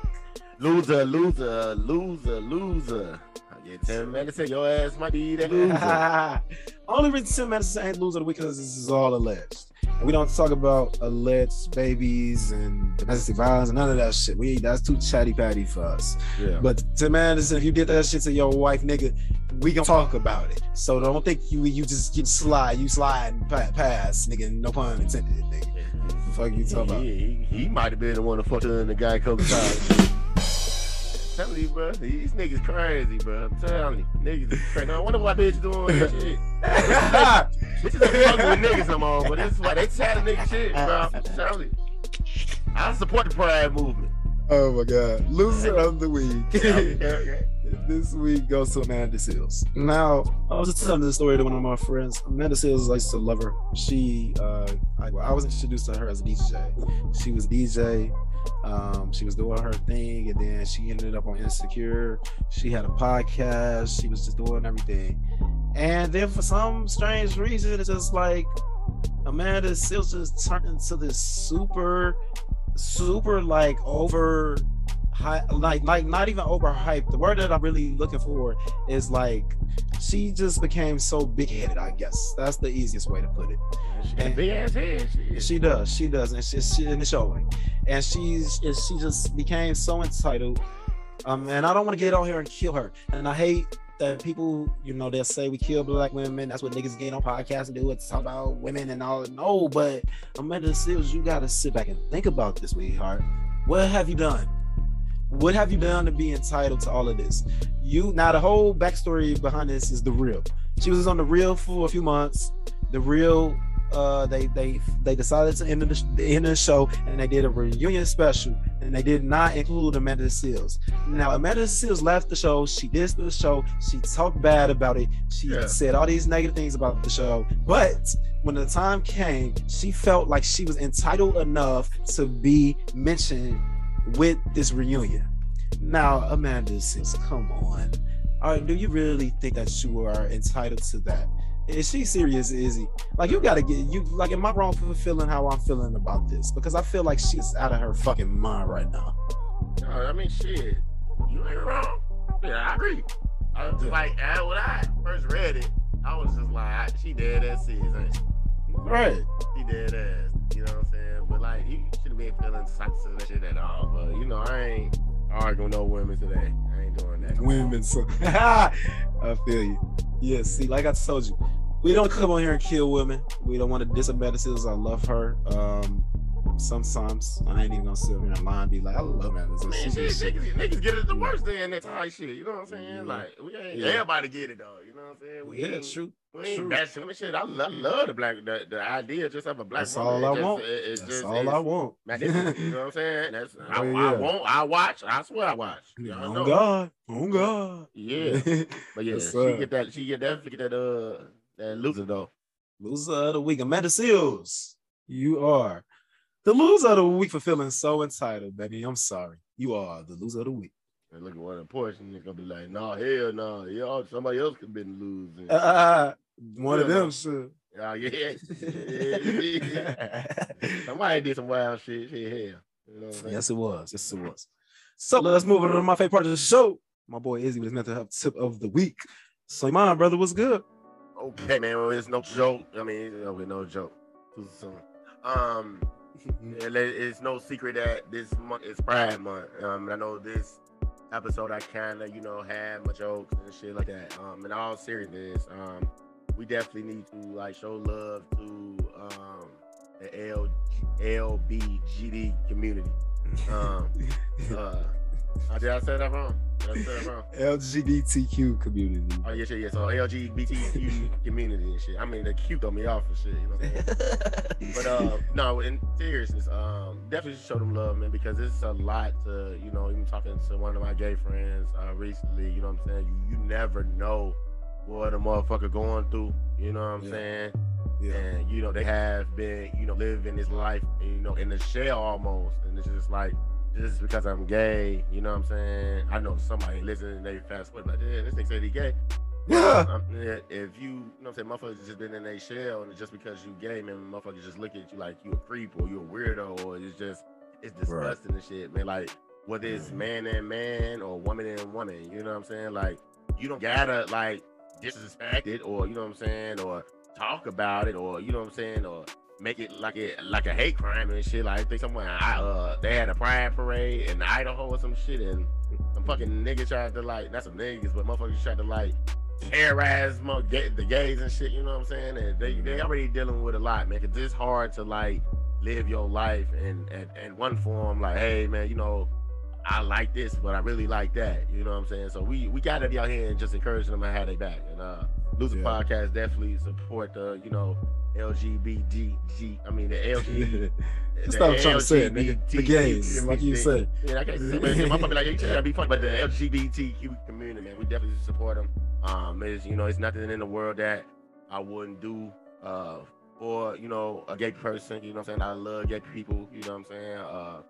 Loser, loser, loser, loser. Get 10 minutes your ass might be that loser. Only reason Tim Anderson ain't loser of the week because this is all alleged. And we don't talk about alleged babies and domestic violence and none of that shit. We that's too chatty patty for us. Yeah. But Tim Anderson, if you did that shit to your wife, nigga, we gonna talk about it. So don't think you you just get slide, you slide and pass, nigga. No pun intended, nigga. The fuck you talking about? He, he, might have been the one to fuck her and the guy times. telling you, bro. These niggas crazy, bro. I'm telling you. Niggas is crazy. I wonder why bitches doing this shit. Bitches ain't fucking with niggas no more, but this is why they chatting nigga shit, bro. I'm telling you. I support the pride movement. Oh my god. Loser of the week. Yeah, yeah. this week goes to Amanda Seales. Now, I was just telling this story to one of my friends. Amanda Seales, I used to love her. She, uh, I, I was introduced to her as a DJ. She was DJ. Um, she was doing her thing, and then she ended up on Insecure. She had a podcast. She was just doing everything. And then for some strange reason, it's just like Amanda Seales just turned into this super, super like over high, like like not even overhyped. The word that I'm really looking for is like she just became so big headed. I guess that's the easiest way to put it. She got big ass head. Shit. She does, she does, and she's she and it's showing. And she's and she just became so entitled. Um, and I don't want to get on here and kill her. And I hate that people, you know, they'll say we kill black women. That's what niggas get on podcasts and do it, talk about women and all. No, but Amanda Seales, you gotta sit back and think about this, sweetheart. What have you done? What have you done to be entitled to all of this? You now the whole backstory behind this is the real. She was on the real for a few months. The real uh they they they decided to end the, the end of the show and they did a reunion special and they did not include Amanda Seales. Now Amanda Seales left the show. She dissed the show. She talked bad about it. She Yeah. said all these negative things about the show. But when the time came, she felt like she was entitled enough to be mentioned with this reunion. Now, Amanda says, come on. All right, do you really think that you are entitled to that? Is she serious, Izzy? Like, you gotta get you. Like, am I wrong for feeling how I'm feeling about this? Because I feel like she's out of her fucking mind right now. No, I mean, shit. You ain't wrong. Yeah, I agree. I was just like, uh, when I first read it, I was just like, she dead ass serious, ain't she? Right. He dead ass. You know what I'm saying? But like, he should have been feeling sucks that shit at all. But you know, I ain't arguing no women today. I ain't doing that. Women, so I feel you. Yeah, see, like I told you, we don't come on here and kill women. We don't want to Seales. I love her. Um, sometimes I ain't even gonna sit here and lie and be like, I love man. Man, shit, shit. niggas, niggas get it the worst day in that type shit. You know what I'm saying? Yeah. Like we ain't Yeah. everybody get it though. You know what I'm saying? We Yeah, ain't, true. We ain't true. bashing shit. I love, love the black the, the idea just of a black That's woman. all I It just- want. it- it's That's just, all it's I want. magnificent, you know what I'm saying? That's I, Oh, I yeah. won't. I watch. I swear I watch. Oh know. God. Oh God. Yeah, but yeah, she get that. She get that. Get that. Uh, that loser though. Loser of the week. Amanda Seales. You are the loser of the week for feeling so entitled, baby. I'm sorry. You are the loser of the week. And look at one of the portion. Nigga gonna be like, no, hell no. Y'all, somebody else could have been losing. Uh, one of Yeah. them should. Oh yeah. Somebody did some wild shit. Shit, hell. You know what I'm saying? Yes, it was. Yes, it was. So let's move on to my favorite part of the show. My boy Izzy with his mental health tip of the week. So, my brother, what's good? Okay, man. Well, it's no joke. I mean, okay, no joke. Um, it's no secret that this month is Pride Month. Um, and I know this episode I kind of, you know, had my jokes and shit like that. Um, in all seriousness, um, we definitely need to like show love to um the L LBGD community. Um, uh, did I say that wrong? Did I say that wrong? LGBTQ community. Oh yeah, shit, yeah. So LGBTQ community and shit. I mean, the Q throw me off and shit. You know what I'm saying? But uh, no, in seriousness, um, definitely show them love, man, because it's a lot to, you know, even talking to one of my gay friends uh, recently. You know what I'm saying? You you never know what a motherfucker going through. You know what I'm Yeah. saying? Yeah. And you know they have been, you know, living this life, you know, in the shell almost, and it's just like. Just because I'm gay, you know what I'm saying? I know somebody listening, they fast forward, like, yeah, this nigga said he gay. Yeah. Um, if you, you know what I'm saying, motherfuckers just been in their shell, and just because you gay, man, motherfuckers just look at you like you a creep or you a weirdo, or it's just, it's Right. disgusting and shit, man. Like, whether it's man and man or woman and woman, you know what I'm saying? Like, you don't gotta, like, disrespect it, or, you know what I'm saying, or talk about it, or, you know what I'm saying, or make it like it like a hate crime and shit. Like, I think someone, I, uh, they had a pride parade in Idaho or some shit, and some fucking niggas tried to, like, not some niggas, but motherfuckers tried to, like, terrorize the gays and shit. You know what I'm saying? And they they already dealing with a lot, man. Cause it's hard to like live your life and and and one form like, hey man, you know, I like this, but I really like that. You know what I'm saying? So we we gotta be out here and just encouraging them and have their back. And uh, Loser Yeah. Podcast definitely support the you know LGBTG. I mean the LG. That's what I'm trying to say, nigga. The gays, like you said. Yeah, I can't say, man, my like, you be funny, but the LGBTQ community, man, we definitely support them. Um, it's, you know, it's nothing in the world that I wouldn't do, uh, for, you know, a gay person, you know what I'm saying? I love gay people, you know what I'm saying? Uh,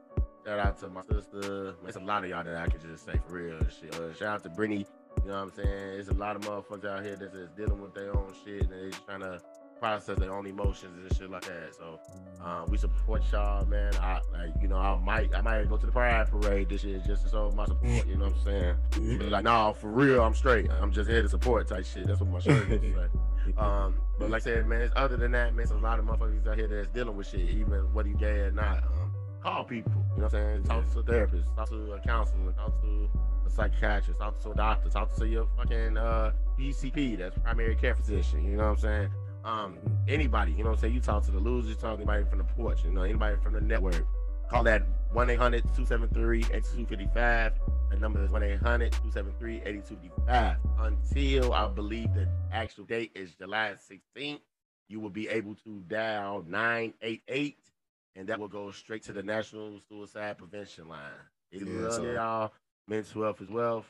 shout out to my sister. It's a lot of y'all that I could just say for real shit. Uh, shout out to Brittany, you know what I'm saying? It's a lot of motherfuckers out here that's just dealing with their own shit and they just trying to process their own emotions and shit like that. So, uh, we support y'all, man. I like, you know, I might, I might go to the Pride Parade this year just to show my support. You know what I'm saying? But like, nah, for real, I'm straight. I'm just here to support type shit. That's what my shirt is. Like. Um, but like I said, man, it's other than that, man, it's a lot of motherfuckers out here that's dealing with shit, even whether you gay or not. Um, call people. You know what I'm saying? Talk to a therapist, talk to a counselor, talk to a psychiatrist, talk to a doctor, talk to your fucking uh PCP, that's primary care physician. You know what I'm saying? Um, anybody, you know what I'm saying? You talk to the losers, you talk to anybody from the porch, you know, anybody from the network. Call that 1 800 273 8255. The number is 1 800 273 8255. Until I believe the actual date is July 16th, you will be able to dial 988 and that will go straight to the National Suicide Prevention Line. Yeah, love y'all. Mental health is wealth.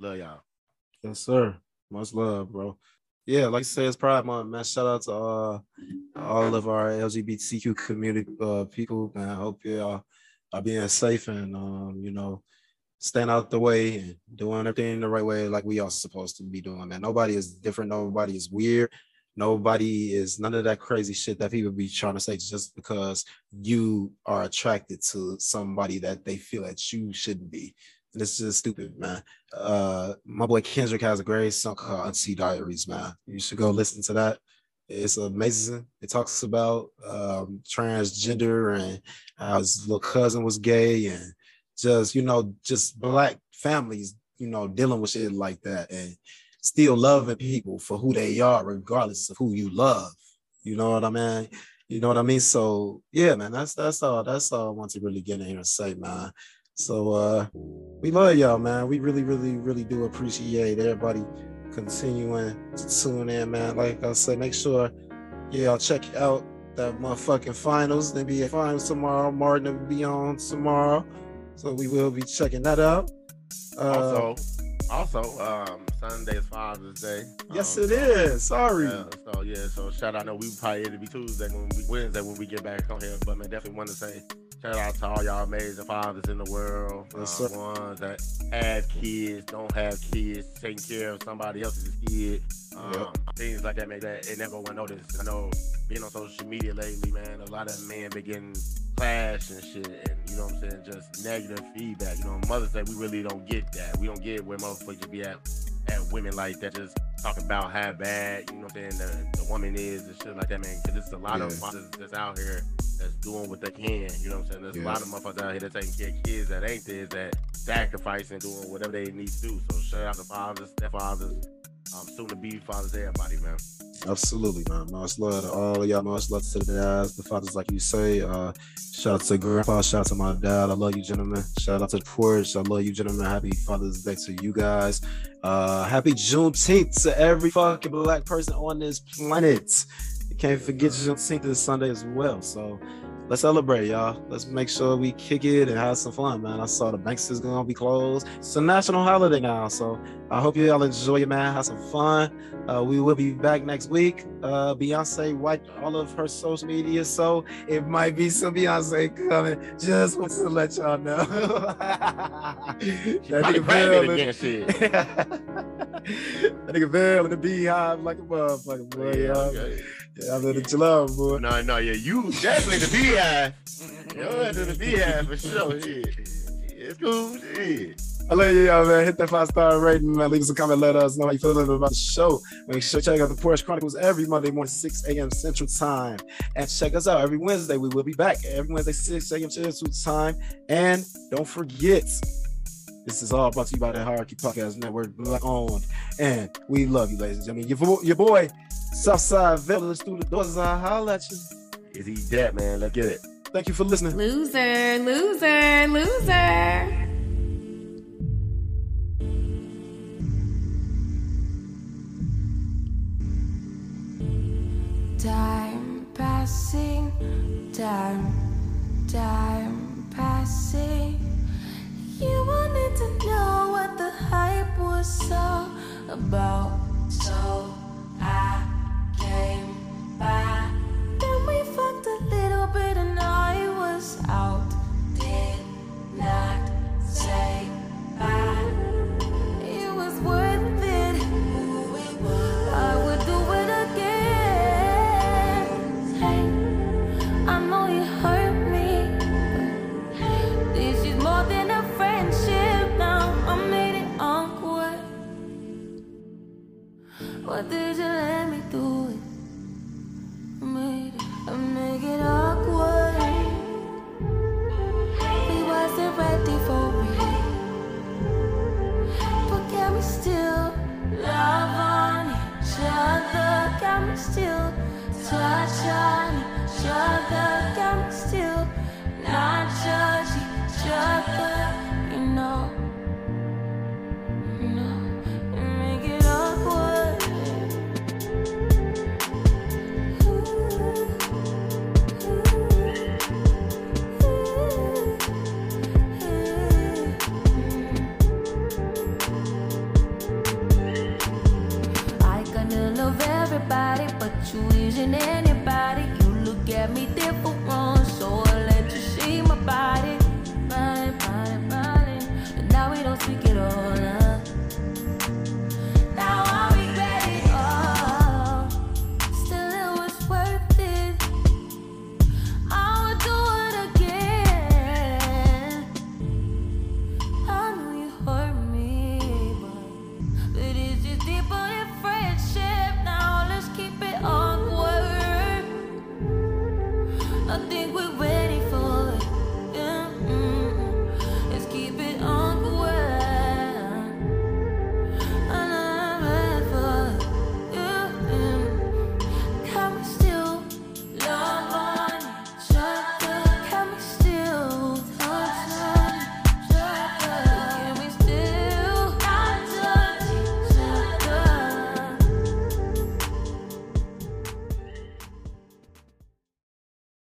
Love y'all. Yes, sir. Much love, bro. Yeah, like you say, it's Pride Month, man. Shout out to uh, all of our LGBTQ community uh, people, man. I hope y'all are being safe and um, you know, staying out the way and doing everything the right way, like we are supposed to be doing, man. Nobody is different. Nobody is weird. Nobody is none of that crazy shit that people be trying to say just because you are attracted to somebody that they feel that you shouldn't be. And is stupid, man. Uh, my boy Kendrick has a great song called Auntie Diaries, man. You should go listen to that. It's amazing. It talks about um, transgender and how his little cousin was gay and just, you know, just black families, you know, dealing with shit like that and still loving people for who they are, regardless of who you love. You know what I mean? You know what I mean? So yeah, man, that's that's all that's all I want to really get in here and say, man. So uh we love y'all, man. We really, really, really do appreciate everybody continuing to tune in, man. Like I said, make sure y'all check out that motherfucking finals. The NBA finals tomorrow. Martin will be on tomorrow. So we will be checking that out. Uh, Also, also, um, Sunday is Father's Day. yes, Um, it is. Sorry. Yeah, so yeah, so shout out. I know we probably it'll be Tuesday when we Wednesday when we get back on here, but man, definitely want to say shout out to all y'all amazing fathers in the world. Yes, uh, ones that have kids, don't have kids, taking care of somebody else's kid. Um, Yep. Things like that make that it never went noticed. I know being on social media lately, man, a lot of men begin clash and shit, and you know what I'm saying, just negative feedback. You know, Mother's Day, we really don't get that. We don't get where motherfuckers be at at women like that, just talking about how bad, you know what I'm saying, the, the woman is and shit like that, man. Because there's a lot of Yeah. fathers that's out here that's doing what they can, you know what I'm saying? There's Yeah. a lot of motherfuckers out here that taking care of kids that ain't theirs, that sacrificing, doing whatever they need to do. So shout out to fathers, stepfathers, um, soon to be fathers, Day, everybody, man. Absolutely, man. Much love to all of y'all. Much love to the dads, the fathers, like you say. Uh, shout out to grandpa. Shout out to my dad. I love you, gentlemen. Shout out to the porch. I love you, gentlemen. Happy Father's Day to you guys. Uh, happy Juneteenth to every fucking black person on this planet. Can't forget Juneteenth this Sunday as well. So let's celebrate, y'all. Let's make sure we kick it and have some fun, man. I saw the banks is gonna be closed. It's a national holiday now, so I hope you all enjoy it, man. Have some fun. Uh, we will be back next week. Uh, Beyonce wiped all of her social media, so it might be some Beyonce coming. Just want to let y'all know. that nigga again, shit. that nigga Bill in the beehive like a motherfucker, boy. Yeah, y'all. okay. Yeah, I'm in the chill boy. No, no, yeah, you definitely the beehive. You're into the beehive for sure. Shit. It's cool. Shit. I love you, y'all, man. Hit that five star rating, man. Leave us a comment. Let us know how you feel about the show. Make sure to check out the Porch Chronicles every Monday morning, 6 a.m. Central Time. And check us out every Wednesday. We will be back every Wednesday, 6 a.m. Central Time. And don't forget, this is all brought to you by the Hierarchy Podcast Network, Black owned. And we love you, ladies and gentlemen. Your, vo- your boy, Southside Village, through the doors. I holla at you. Is he dead, man? Let's get it. Thank you for listening. Loser, loser, loser. Time passing, time, time passing. You wanted to know what the hype was all about. So I came by. Then we fucked a little bit and I was out. Did not say bye. What did you let me do? It? I made it, I make it awkward. We wasn't ready for it. But can we still love on each other? Can we still touch on each other?